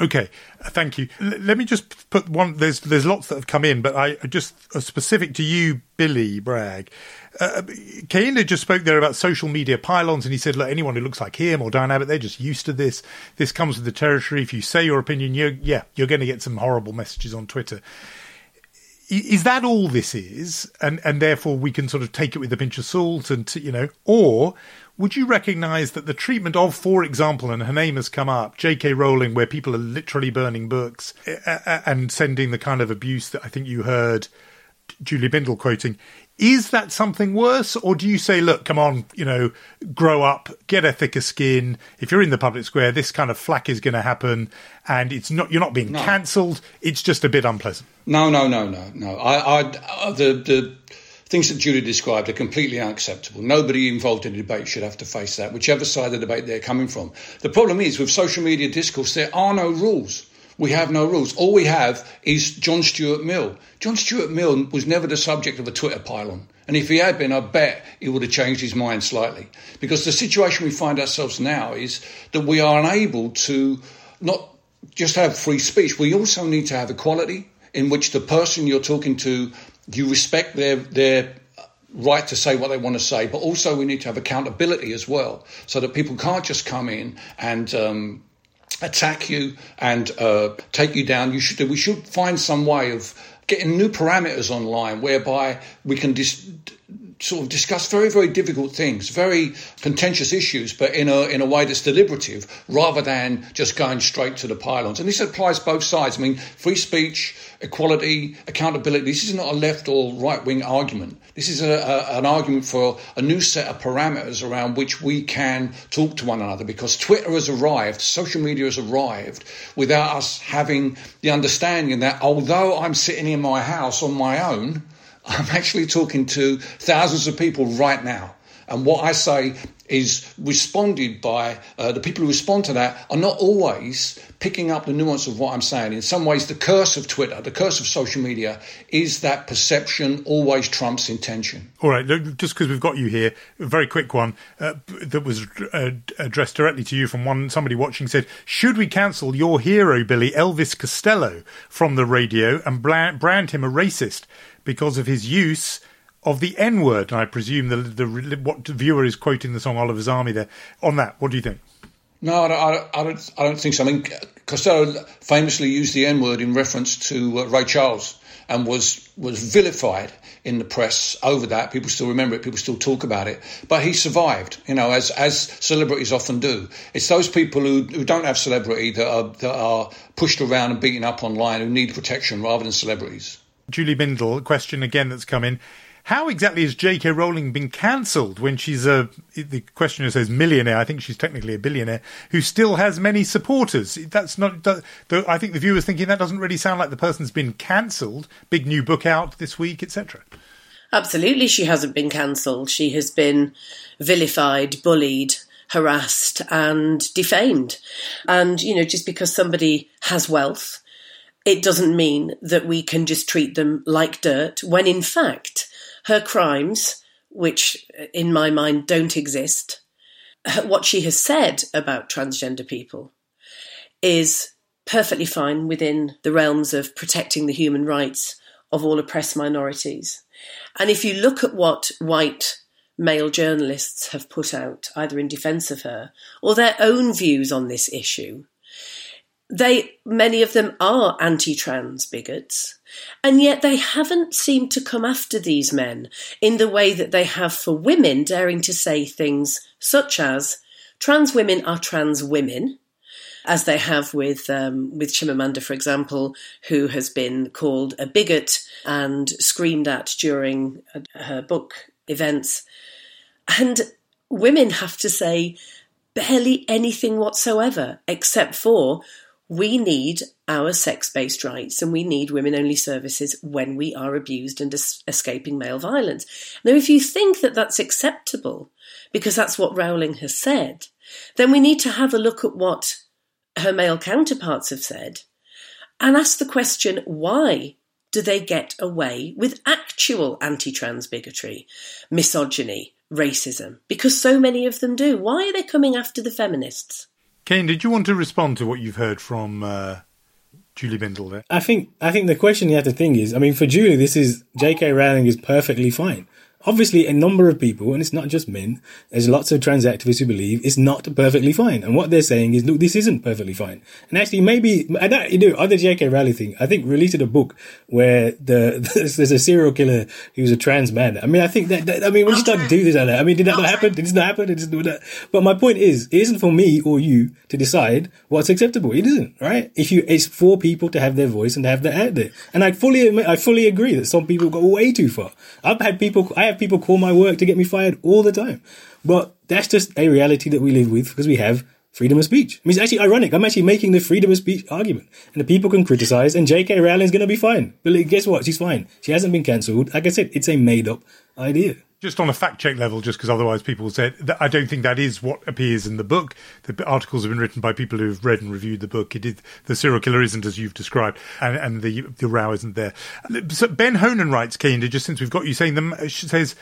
Okay, thank you. L- let me just put one. There's there's lots that have come in, but I just uh, specific to you, Billy Bragg. Uh, Kehinde just spoke there about social media pile-ons, and he said, "Look, anyone who looks like him or Diane Abbott, they're just used to this. This comes with the territory. If you say your opinion, you're yeah, you're going to get some horrible messages on Twitter." Is that all this is, and and therefore we can sort of take it with a pinch of salt, and you know, or would you recognise that the treatment of, for example, and her name has come up, J.K. Rowling, where people are literally burning books and sending the kind of abuse that I think you heard Julie Bindel quoting, is that something worse, or do you say, look, come on, you know, grow up, get a thicker skin. If you're in the public square, this kind of flack is going to happen, and it's not you're not being no. cancelled. It's just a bit unpleasant. No, no, no, no, no. I, I uh, the the things that Julie described are completely unacceptable. Nobody involved in a debate should have to face that, whichever side of the debate they're coming from. The problem is with social media discourse, there are no rules. We have no rules. All we have is John Stuart Mill. John Stuart Mill was never the subject of a Twitter pile-on. And if he had been, I bet he would have changed his mind slightly. Because the situation we find ourselves now is that we are unable to not just have free speech, we also need to have equality in which the person you're talking to you respect their their right to say what they want to say, but also we need to have accountability as well, so that people can't just come in and um, attack you and uh, take you down. You should we should find some way of getting new parameters online whereby we can dis- sort of discuss very, very difficult things, very contentious issues, but in a in a way that's deliberative, rather than just going straight to the pile-ons. And this applies both sides. I mean, free speech, equality, accountability. This is not a left or right wing argument. This is a, a, an argument for a new set of parameters around which we can talk to one another. Because Twitter has arrived, social media has arrived, without us having the understanding that although I'm sitting in my house on my own I'm actually talking to thousands of people right now. And what I say is responded by uh, the people who respond to that are not always picking up the nuance of what I'm saying. In some ways, the curse of Twitter, the curse of social media, is that perception always trumps intention. All right, just because we've got you here, a very quick one uh, that was uh, addressed directly to you from one somebody watching said, "Should we cancel your hero, Billy Elvis Costello, from the radio and brand him a racist?" Because of his use of the N word. I presume the, the what viewer is quoting the song Oliver's Army there. On that, what do you think? No, I don't, I don't, I don't think so. I mean, Costello famously used the N word in reference to uh, Ray Charles and was was vilified in the press over that. People still remember it. People still talk about it. But he survived, you know, as as celebrities often do. It's those people who, who don't have celebrity that are that are pushed around and beaten up online who need protection rather than celebrities. Julie Bindel, question again that's come in. How exactly has J.K. Rowling been cancelled when she's a, the questioner says millionaire, I think she's technically a billionaire, who still has many supporters? That's not, I think the viewer's thinking that doesn't really sound like the person's been cancelled. Big new book out this week, etc. Absolutely, she hasn't been cancelled. She has been vilified, bullied, harassed, and defamed. And, you know, just because somebody has wealth, it doesn't mean that we can just treat them like dirt when in fact her crimes, which uh, in my mind don't exist, uh, what she has said about transgender people is perfectly fine within the realms of protecting the human rights of all oppressed minorities. And if you look at what white male journalists have put out, either in defence of her or their own views on this issue, they many of them are anti-trans bigots and yet they haven't seemed to come after these men in the way that they have for women daring to say things such as trans women are trans women as they have with um, with Chimamanda, for example, who has been called a bigot and screamed at during uh, her book events. And women have to say barely anything whatsoever, except for we need our sex based rights and we need women only services when we are abused and es- escaping male violence. Now, if you think that that's acceptable, because that's what Rowling has said, then we need to have a look at what her male counterparts have said and ask the question why do they get away with actual anti trans bigotry, misogyny, racism? Because so many of them do. Why are they coming after the feminists? Kane, did you want to respond to what you've heard from uh, Julie Bindel there? I think I think the question you have to think is, I mean, for Julie, this is J.K. Rowling is perfectly fine obviously a number of people, and it's not just men, there's lots of trans activists who believe it's not perfectly fine. And what they're saying is, look, this isn't perfectly fine. And actually, maybe, and that, you know, other J.K. Rowling thing, I think released a book where the, there's a serial killer who's a trans man. I mean, I think that, that I mean, you start to do this like that, I mean, did that not happen? Did this not happen? Did this not? But my point is, it isn't for me or you to decide what's acceptable. It isn't, right? If you, it's for people to have their voice and to have that out there. And I fully admit, I fully agree that some people go way too far. I've had people, I have people call my work to get me fired all the time. But that's just a reality that we live with because we have freedom of speech. I mean, it's actually ironic. I'm actually making the freedom of speech argument. And the people can criticize, and J.K. Rowling's going to be fine. But guess what? She's fine. She hasn't been cancelled. Like I said, it's a made up idea just on a fact check level, just because otherwise people will say that I don't think that is what appears in the book. The articles have been written by people who have read and reviewed the book. It is, the serial killer isn't as you've described, and, and the the row isn't there. So ben Honan writes, Kehinde, just since we've got you saying them, says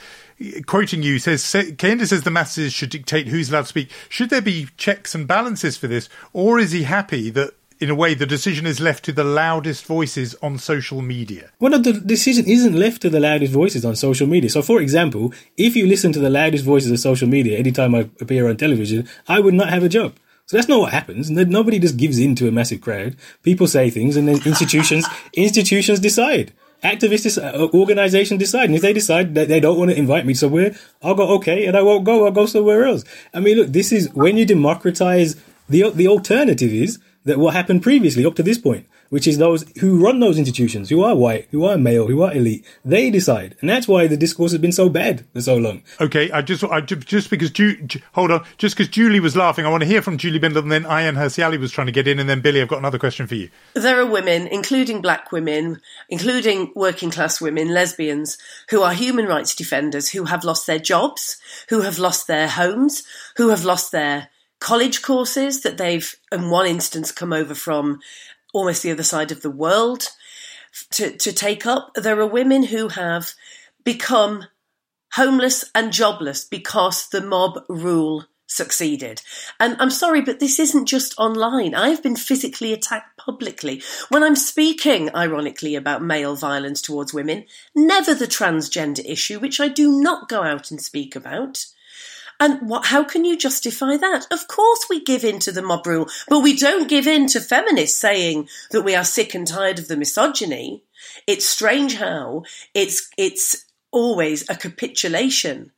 quoting you says Kehinde says the masses should dictate who's allowed to speak. Should there be checks and balances for this, or is he happy that in a way, the decision is left to the loudest voices on social media. Well, the decision isn't left to the loudest voices on social media. So, for example, if you listen to the loudest voices of social media anytime I appear on television, I would not have a job. So that's not what happens. Nobody just gives in to a massive crowd. People say things, and then institutions institutions decide. Activists, uh, organizations decide, and if they decide that they don't want to invite me somewhere, I'll go okay, and I won't go. I'll go somewhere else. I mean, look, this is when you democratize. the The alternative is that what happened previously up to this point, which is those who run those institutions, who are white, who are male, who are elite, they decide, and that's why the discourse has been so bad for so long. Okay, I just, I just because Ju, hold on, just because Julie was laughing, I want to hear from Julie Bindel, and then Ayaan Hirsi Ali was trying to get in, and then Billy, I've got another question for you. There are women, including black women, including working class women, lesbians, who are human rights defenders, who have lost their jobs, who have lost their homes, who have lost their college courses that they've, in one instance, come over from almost the other side of the world to, to take up. There are women who have become homeless and jobless because the mob rule succeeded. And I'm sorry, but this isn't just online. I've been physically attacked publicly when I'm speaking, ironically, about male violence towards women, never the transgender issue, which I do not go out and speak about. And what, how can you justify that? Of course we give in to the mob rule, but we don't give in to feminists saying that we are sick and tired of the misogyny. It's strange how it's, it's always a capitulation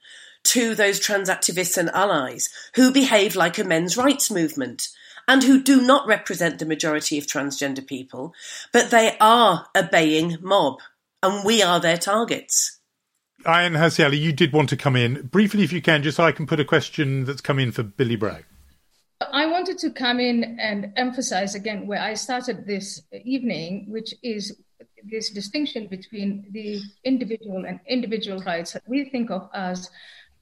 to those trans activists and allies who behave like a men's rights movement and who do not represent the majority of transgender people, but they are a baying mob and we are their targets. Ayaan Hirsi Ali, you did want to come in briefly, if you can, just so I can put a question that's come in for Billy Bragg. I wanted to come in and emphasize again where I started this evening, which is this distinction between the individual and individual rights that we think of as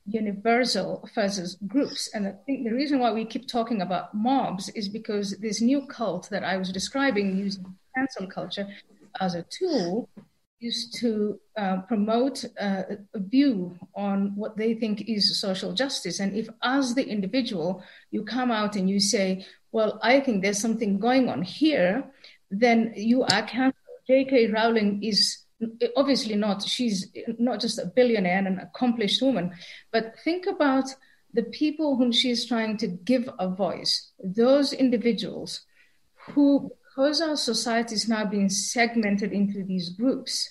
universal versus groups. And I think the reason why we keep talking about mobs is because this new cult that I was describing using cancel culture as a tool used to uh, promote uh, a view on what they think is social justice. And if, as the individual, you come out and you say, Well, I think there's something going on here, then you are canceled. J.K. Rowling is obviously not, she's not just a billionaire and an accomplished woman, but think about the people whom she's trying to give a voice, those individuals who because our society is now being segmented into these groups,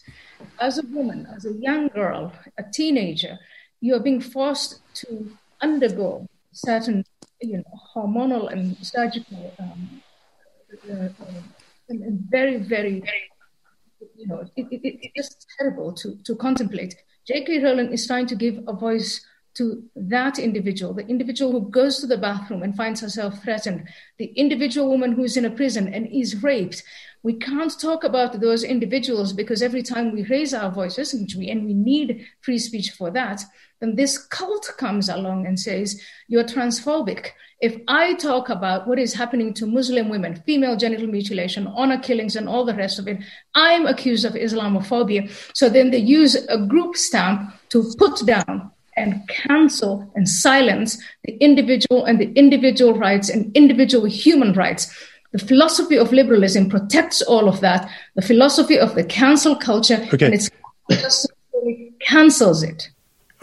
as a woman, as a young girl, a teenager, you are being forced to undergo certain, you know, hormonal and surgical, um, uh, uh, and very, very, very, you know, it, it, it's terrible to, to contemplate. J.K. Rowling is trying to give a voice to that individual, the individual who goes to the bathroom and finds herself threatened, the individual woman who's in a prison and is raped. We can't talk about those individuals because every time we raise our voices, which we, and we need free speech for that, then this cult comes along and says, You're transphobic. If I talk about what is happening to Muslim women, female genital mutilation, honor killings, and all the rest of it, I'm accused of Islamophobia. So then they use a group stamp to put down and cancel and silence the individual and the individual rights and individual human rights. The philosophy of liberalism protects all of that. The philosophy of the cancel culture okay. and it's just cancels it.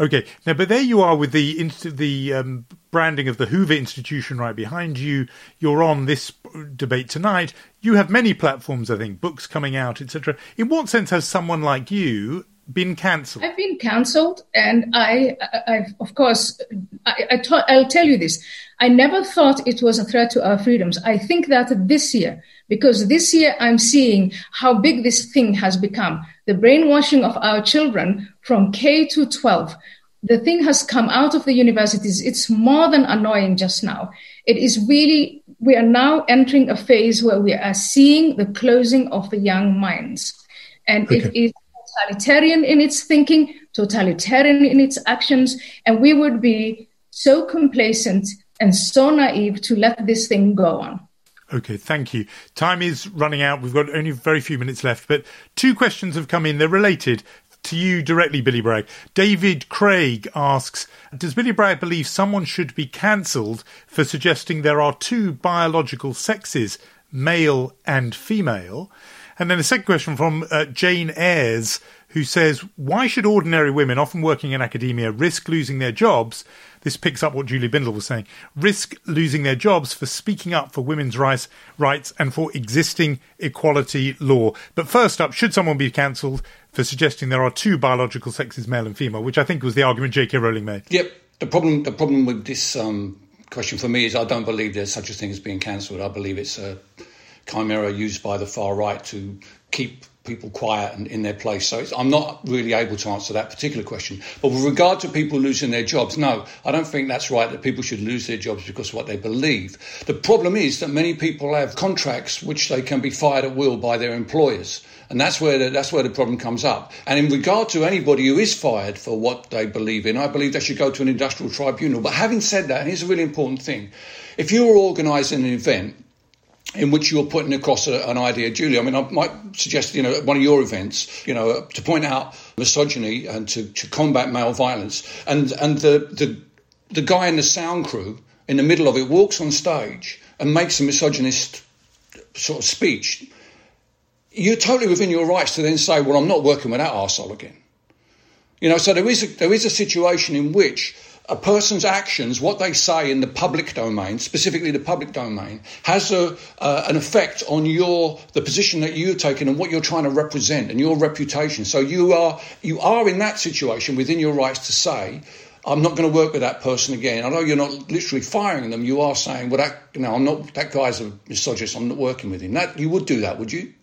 Okay, now, but there you are with the the um, branding of the Hoover Institution right behind you. You're on this debate tonight. You have many platforms, I think, books coming out, etc. In what sense has someone like you been cancelled? I've been cancelled, and I, I've of course, I, I ta- I'll tell you this. I never thought it was a threat to our freedoms. I think that this year, because this year I'm seeing how big this thing has become, the brainwashing of our children from K to 12. The thing has come out of the universities. It's more than annoying just now. It is really, we are now entering a phase where we are seeing the closing of the young minds. And okay. it is totalitarian in its thinking, totalitarian in its actions, and we would be so complacent and so naive to let this thing go on. Okay, thank you. Time is running out. We've got only very few minutes left, but two questions have come in. They're related to you directly, Billy Bragg. David Craig asks Does Billy Bragg believe someone should be cancelled for suggesting there are two biological sexes, male and female? And then a second question from uh, Jane Ayres, who says, Why should ordinary women, often working in academia, risk losing their jobs? This picks up what Julie Bindel was saying. Risk losing their jobs for speaking up for women's rights, rights and for existing equality law. But first up, should someone be cancelled for suggesting there are two biological sexes, male and female, which I think was the argument J.K. Rowling made? Yep. The problem, the problem with this um, question for me is I don't believe there's such a thing as being cancelled. I believe it's a chimera used by the far right to keep people quiet and in their place. So I'm not really able to answer that particular question. But with regard to people losing their jobs, no, I don't think that's right that people should lose their jobs because of what they believe. The problem is that many people have contracts which they can be fired at will by their employers. And that's where the, that's where the problem comes up. And in regard to anybody who is fired for what they believe in, I believe they should go to an industrial tribunal. But having said that, here's a really important thing. If you are organising an event in which you're putting across a, an idea, Julie. I mean, I might suggest, you know, at one of your events, you know, to point out misogyny and to, to combat male violence, and and the, the the guy in the sound crew in the middle of it walks on stage and makes a misogynist sort of speech. You're totally within your rights to then say, "Well, I'm not working with that arsehole again." You know, so there is a, there is a situation in which a person's actions, what they say in the public domain, specifically the public domain, has a, uh, an effect on your the position that you're taking and what you're trying to represent and your reputation. So you are you are in that situation within your rights to say. I'm not going to work with that person again. I know you're not literally firing them. You are saying, "Well, that you know, I'm not. That guy's a misogynist. I'm not working with him." That you would do that, would you?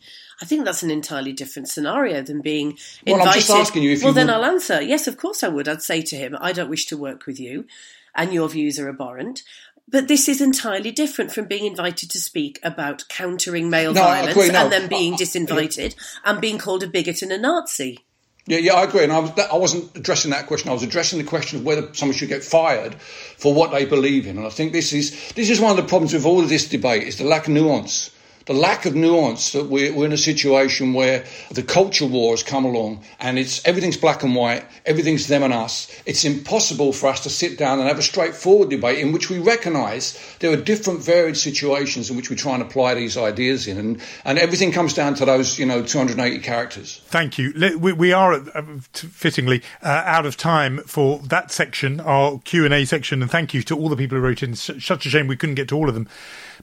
I think that's an entirely different scenario than being invited. Well, I'm just asking you if well, you then would... I'll answer. Yes, of course I would. I'd say to him, I don't wish to work with you, and your views are abhorrent. But this is entirely different from being invited to speak about countering male no, violence agree, no. and then being disinvited and being called a bigot and a Nazi. Yeah, yeah, I agree. And I, was, I wasn't addressing that question. I was addressing the question of whether someone should get fired for what they believe in. And I think this is this is one of the problems with all of this debate is the lack of nuance the lack of nuance that we're, we're, in a situation where the culture war has come along and it's everything's black and white, everything's them and us. It's impossible for us to sit down and have a straightforward debate in which we recognise there are different varied situations in which we try and apply these ideas in, and, and everything comes down to those you know 280 characters. Thank you. We, we are uh, fittingly uh, out of time for that section, our Q and A section, and thank you to all the people who wrote in. Such a shame we couldn't get to all of them.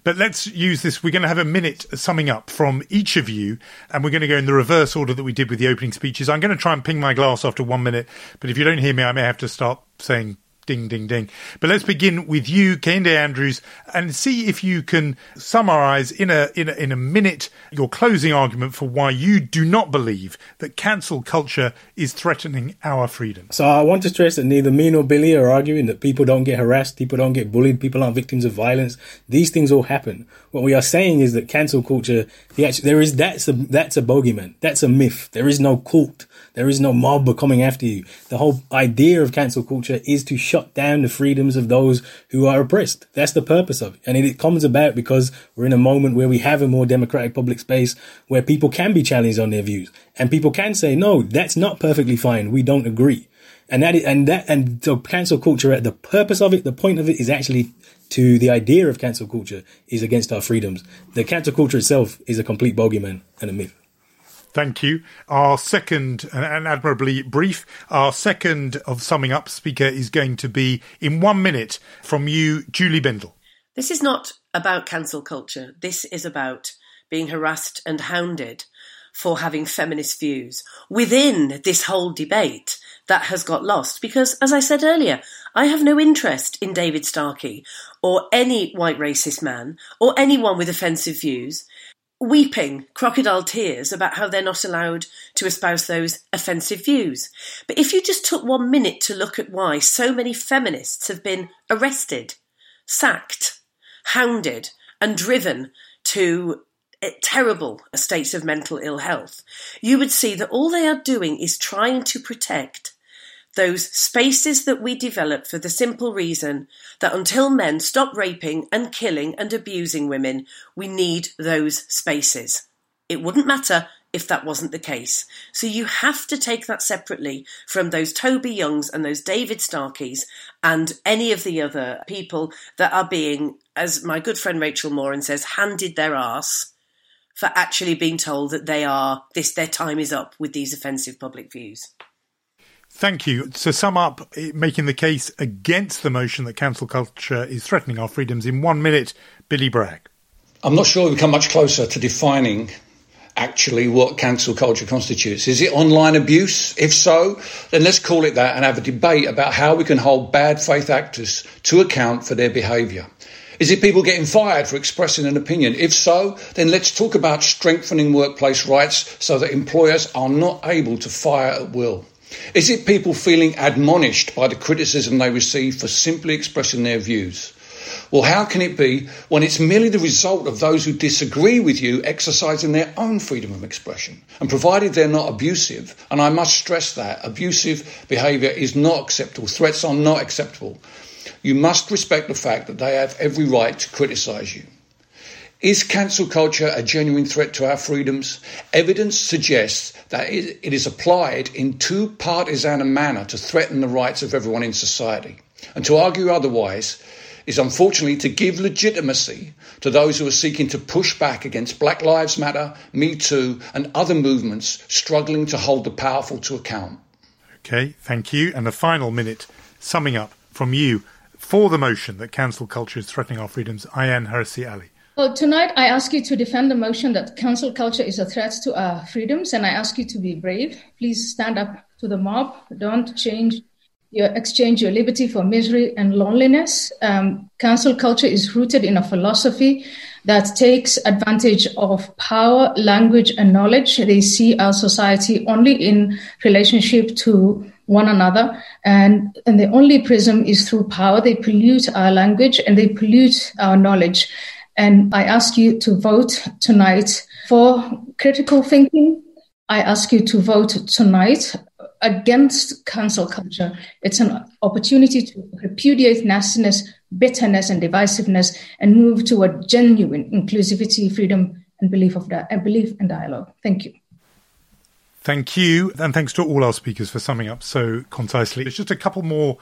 But let's use this. We're going to have a minute summing up from each of you, and we're going to go in the reverse order that we did with the opening speeches. I'm going to try and ping my glass after one minute, but if you don't hear me, I may have to start saying Ding, ding, ding. But let's begin with you, Kehinde Andrews, and see if you can summarise in a, in a, in a minute your closing argument for why you do not believe that cancel culture is threatening our freedom. So I want to stress that neither me nor Billy are arguing that people don't get harassed, people don't get bullied, people aren't victims of violence. These things all happen. What we are saying is that cancel culture, the actually, there is that's a that's a bogeyman, that's a myth. There is no cult. There is no mob coming after you. The whole idea of cancel culture is to shut down the freedoms of those who are oppressed. That's the purpose of it. And it comes about because we're in a moment where we have a more democratic public space where people can be challenged on their views and people can say, no, that's not perfectly fine. We don't agree. And that, is, and that, and so cancel culture, the purpose of it, the point of it is actually to the idea of cancel culture is against our freedoms. The cancel culture itself is a complete bogeyman and a myth. Thank you. Our second, and admirably brief, our second of summing up speaker is going to be in one minute from you, Julie Bindel. This is not about cancel culture. This is about being harassed and hounded for having feminist views within this whole debate that has got lost. Because, as I said earlier, I have no interest in David Starkey or any white racist man or anyone with offensive views weeping crocodile tears about how they're not allowed to espouse those offensive views. But if you just took one minute to look at why so many feminists have been arrested, sacked, hounded, and driven to eh, terrible states of mental ill health, you would see that all they are doing is trying to protect those spaces that we develop for the simple reason that until men stop raping and killing and abusing women, we need those spaces. It wouldn't matter if that wasn't the case. So you have to take that separately from those Toby Youngs and those David Starkeys and any of the other people that are being, as my good friend Rachel Moran says, handed their arse for actually being told that they are this their time is up with these offensive public views. Thank you. To sum up, making the case against the motion that cancel culture is threatening our freedoms in one minute, Billy Bragg. I'm not sure we've come much closer to defining actually what cancel culture constitutes. Is it online abuse? If so, then let's call it that and have a debate about how we can hold bad faith actors to account for their behaviour. Is it people getting fired for expressing an opinion? If so, then let's talk about strengthening workplace rights so that employers are not able to fire at will. Is it people feeling admonished by the criticism they receive for simply expressing their views? Well, how can it be when it's merely the result of those who disagree with you exercising their own freedom of expression? And provided they're not abusive, and I must stress that abusive behaviour is not acceptable, threats are not acceptable, you must respect the fact that they have every right to criticise you. Is cancel culture a genuine threat to our freedoms? Evidence suggests that it is applied in too partisan a manner to threaten the rights of everyone in society. And to argue otherwise is unfortunately to give legitimacy to those who are seeking to push back against Black Lives Matter, Me Too, and other movements struggling to hold the powerful to account. Okay, thank you. And the final minute summing up from you for the motion that cancel culture is threatening our freedoms, Ayaan Hirsi Ali. Well, tonight I ask you to defend the motion that cancel culture is a threat to our freedoms, and I ask you to be brave. Please stand up to the mob. Don't change your exchange your liberty for misery and loneliness. Um, culture is rooted in a philosophy that takes advantage of power, language, and knowledge. They see our society only in relationship to one another, and, and the only prism is through power. They pollute our language and they pollute our knowledge. And I ask you to vote tonight for critical thinking. I ask you to vote tonight against cancel culture. It's an opportunity to repudiate nastiness, bitterness, and divisiveness and move toward genuine inclusivity, freedom, and belief of di- belief and dialogue. Thank you. Thank you, and thanks to all our speakers for summing up so concisely. There's just a couple more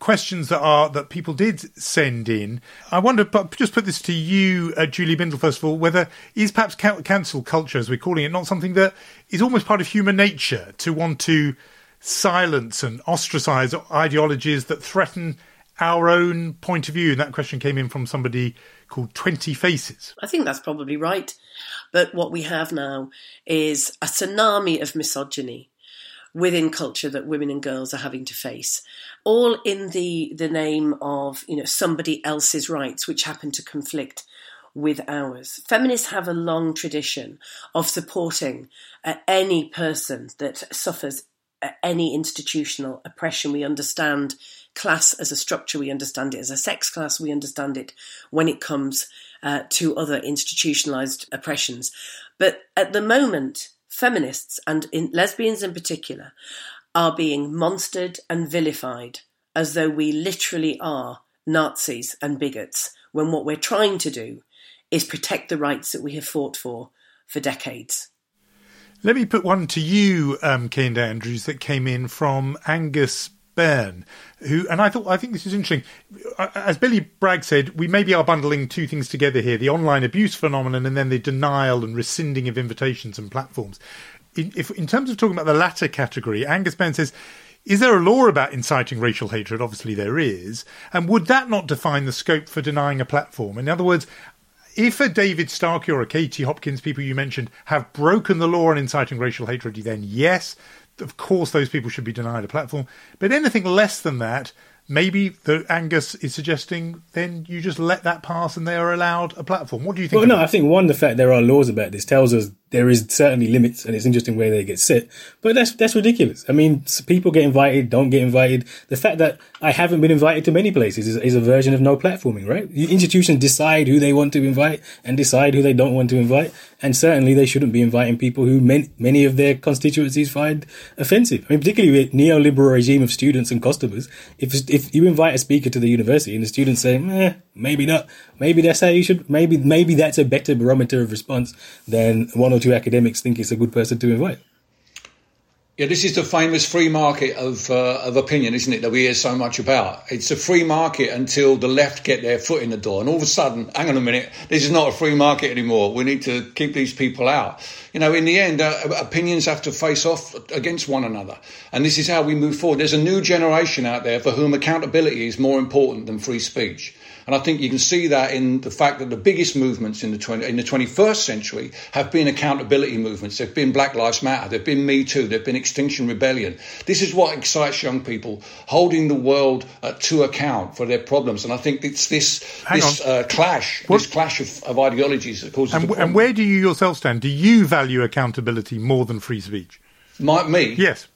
questions that are that people did send in. I wonder, but just put this to you, uh, Julie Bindel, first of all, whether is perhaps cancel culture, as we're calling it, not something that is almost part of human nature to want to silence and ostracize ideologies that threaten our own point of view. And that question came in from somebody called 20 Faces. I think that's probably right. But what we have now is a tsunami of misogyny within culture that women and girls are having to face, all in the the name of you know somebody else's rights, which happen to conflict with ours. Feminists have a long tradition of supporting uh, any person that suffers uh, any institutional oppression. We understand class as a structure, we understand it as a sex class, we understand it when it comes uh, to other institutionalized oppressions. But at the moment, feminists and in, lesbians in particular are being monstered and vilified as though we literally are Nazis and bigots when what we're trying to do is protect the rights that we have fought for for decades. Let me put one to you, um, Kehinde Andrews, that came in from Angus Byrne, who, and I thought, I think this is interesting. As Billy Bragg said, we maybe are bundling two things together here: the online abuse phenomenon, and then the denial and rescinding of invitations and platforms. In, if, in terms of talking about the latter category, Angus Byrne says. Is there a law about inciting racial hatred? Obviously, there is. And would that not define the scope for denying a platform? In other words, if a David Starkey or a Katie Hopkins, people you mentioned, have broken the law on inciting racial hatred, then yes, of course those people should be denied a platform. But anything less than that, maybe the Angus is suggesting then you just let that pass and they are allowed a platform. What do you think? Well, no, I think one, the fact there are laws about this tells us there is certainly limits, and it's interesting where they get set. But that's that's ridiculous. I mean, people get invited, don't get invited. The fact that I haven't been invited to many places is, is a version of no platforming, right? Institutions decide who they want to invite and decide who they don't want to invite, and certainly they shouldn't be inviting people who many, many of their constituencies find offensive. I mean, particularly with neoliberal regime of students and customers. If if you invite a speaker to the university and the students say, maybe not, maybe that's how you should. Maybe maybe that's a better barometer of response than one or two academics think it's a good person to invite. Yeah, this is the famous free market of uh, of opinion, isn't it? That we hear so much about. It's a free market until the left get their foot in the door, and all of a sudden, hang on a minute, this is not a free market anymore. We need to keep these people out. You know, in the end, uh, opinions have to face off against one another, and this is how we move forward. There's a new generation out there for whom accountability is more important than free speech. And I think you can see that in the fact that the biggest movements in the 20, in the 21st century have been accountability movements. There've been Black Lives Matter, there've been Me Too, there've been Extinction Rebellion. This is what excites young people, holding the world uh, to account for their problems. And I think it's this this uh, clash, what? this clash of, of, ideologies that causes. And, and where do you yourself stand? Do you value accountability more than free speech? My, me? Yes.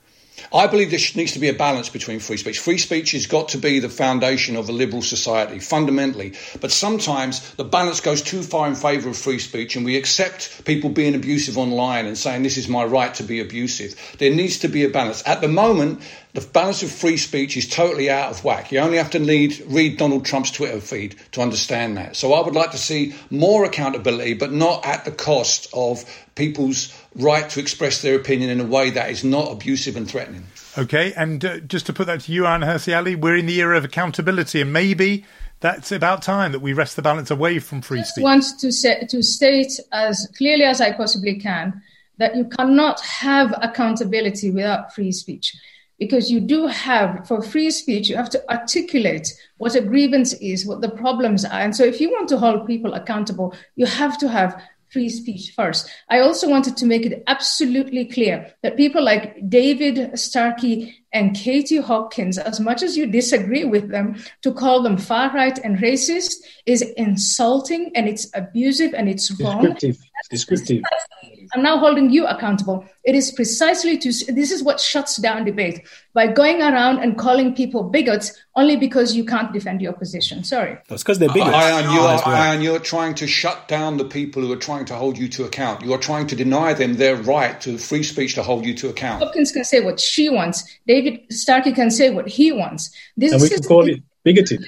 I believe there needs to be a balance between free speech. Free speech has got to be the foundation of a liberal society, fundamentally. But sometimes the balance goes too far in favour of free speech, and we accept people being abusive online and saying this is my right to be abusive. There needs to be a balance. At the moment, the balance of free speech is totally out of whack. You only have to read Donald Trump's Twitter feed to understand that. So I would like to see more accountability, but not at the cost of people's right to express their opinion in a way that is not abusive and threatening. Okay, and uh, just to put that to you, Ayaan Hirsi Ali, we're in the era of accountability, and maybe that's about time that we rest the balance away from free speech. I want to, say, to state as clearly as I possibly can that you cannot have accountability without free speech because you do have for free speech you have to articulate what a grievance is what the problems are and so if you want to hold people accountable you have to have free speech first i also wanted to make it absolutely clear that people like david starkey and katie hopkins as much as you disagree with them to call them far right and racist is insulting and it's abusive and it's wrong descriptive. Descriptive I'm now holding you accountable. It is precisely to, this is what shuts down debate by going around and calling people bigots only because you can't defend your position. Sorry. That's because they're bigots. Ayaan, you are, oh, Ayaan, you're trying to shut down the people who are trying to hold you to account. You are trying to deny them their right to free speech to hold you to account. Hopkins can say what she wants. David Starkey can say what he wants. This and we can call it bigoted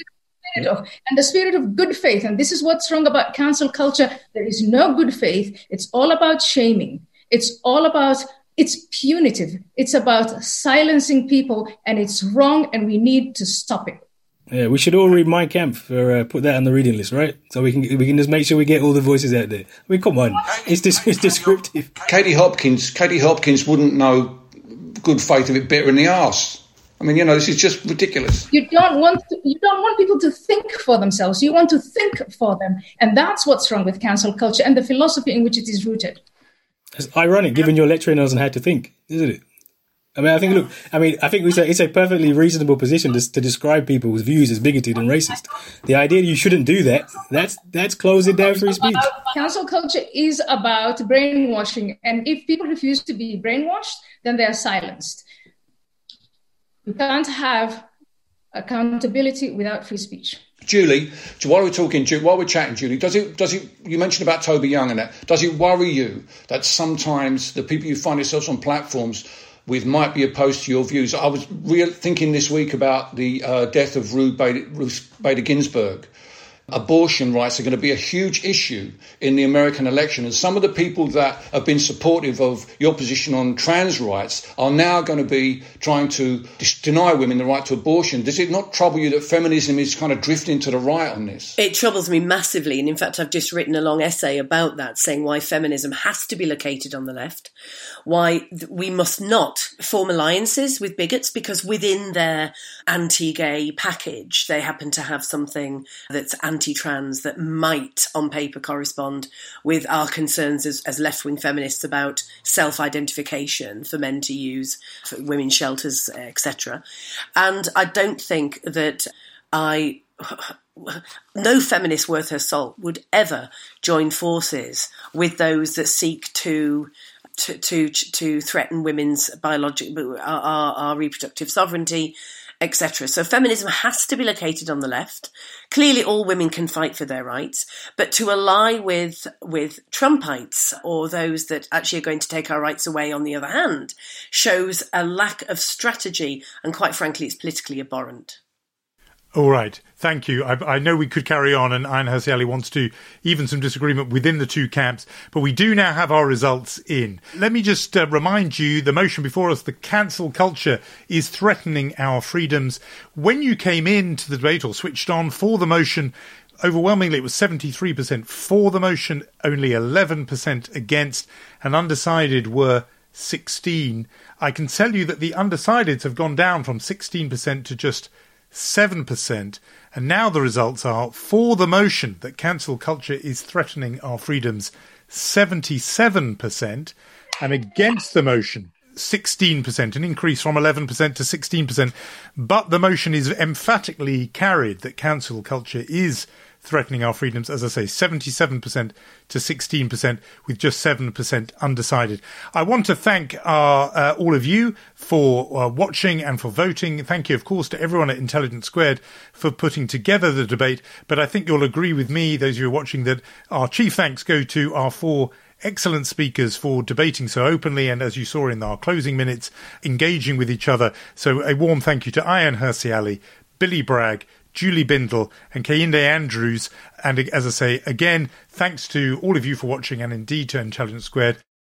of and the spirit of good faith. And this is what's wrong about cancel culture. There is no good faith. It's all about shaming. It's all about it's punitive. It's about silencing people, and it's wrong, and we need to stop it. Yeah, we should all read Mein Kampf for uh, put that on the reading list, right? So we can we can just make sure we get all the voices out there. I mean, come on, it's just it's descriptive. Katie Hopkins, Katie Hopkins wouldn't know good faith if it bit her in the arse. I mean, you know, this is just ridiculous. You don't want to, you don't want people to think for themselves. You want to think for them, and that's what's wrong with cancel culture and the philosophy in which it is rooted. It's ironic, given you're lecturing us on how to think, isn't it? I mean, I think, look, I mean, I think it's a, it's a perfectly reasonable position to, to describe people's views as bigoted and racist. The idea that you shouldn't do that, that's, that's closing down free speech. Cancel culture is about brainwashing. And if people refuse to be brainwashed, then they are silenced. You can't have accountability without free speech. Julie, while we're talking, while we're chatting, Julie, does it, does it, you mentioned about Toby Young and that, does it worry you that sometimes the people you find yourselves on platforms with might be opposed to your views? I was real, thinking this week about the uh, death of Ruth Bader, Ruth Bader Ginsburg abortion rights are going to be a huge issue in the American election. And some of the people that have been supportive of your position on trans rights are now going to be trying to deny women the right to abortion. Does it not trouble you that feminism is kind of drifting to the right on this? It troubles me massively. And in fact, I've just written a long essay about that, saying why feminism has to be located on the left, why we must not form alliances with bigots because within their anti gay package, they happen to have something that's anti trans that might, on paper, correspond with our concerns as, as left wing feminists about self identification for men to use, for women's shelters, etc. And I don't think that I no feminist worth her salt would ever join forces with those that seek to to to, to threaten women's biological our, our, reproductive sovereignty etc. So feminism has to be located on the left. Clearly, all women can fight for their rights, but to ally with with Trumpites or those that actually are going to take our rights away, on the other hand, shows a lack of strategy, and quite frankly, it's politically abhorrent. All right. Thank you. I, I, know we could carry on, and Ayaan Hirsi wants to even some disagreement within the two camps, but we do now have our results in. Let me just uh, remind you the motion before us the cancel culture is threatening our freedoms. When you came into the debate or switched on for the motion, overwhelmingly it was 73% for the motion, only 11% against, and undecided were 16. I can tell you that the undecideds have gone down from 16% to just 7%. And now the results are for the motion that cancel culture is threatening our freedoms, 77%, and against the motion, 16%, an increase from 11% to 16%. But the motion is emphatically carried that cancel culture is threatening our freedoms, as I say, 77% to 16%, with just 7% undecided. I want to thank our, uh, all of you for uh, watching and for voting. Thank you, of course, to everyone at Intelligence Squared for putting together the debate. But I think you'll agree with me, those of you watching, that our chief thanks go to our four excellent speakers for debating so openly and, as you saw in our closing minutes, engaging with each other. So a warm thank you to Ayaan Hirsi Ali, Billy Bragg, Julie Bindel, and Kehinde Andrews. And as I say, again, thanks to all of you for watching and indeed to Intelligence Squared.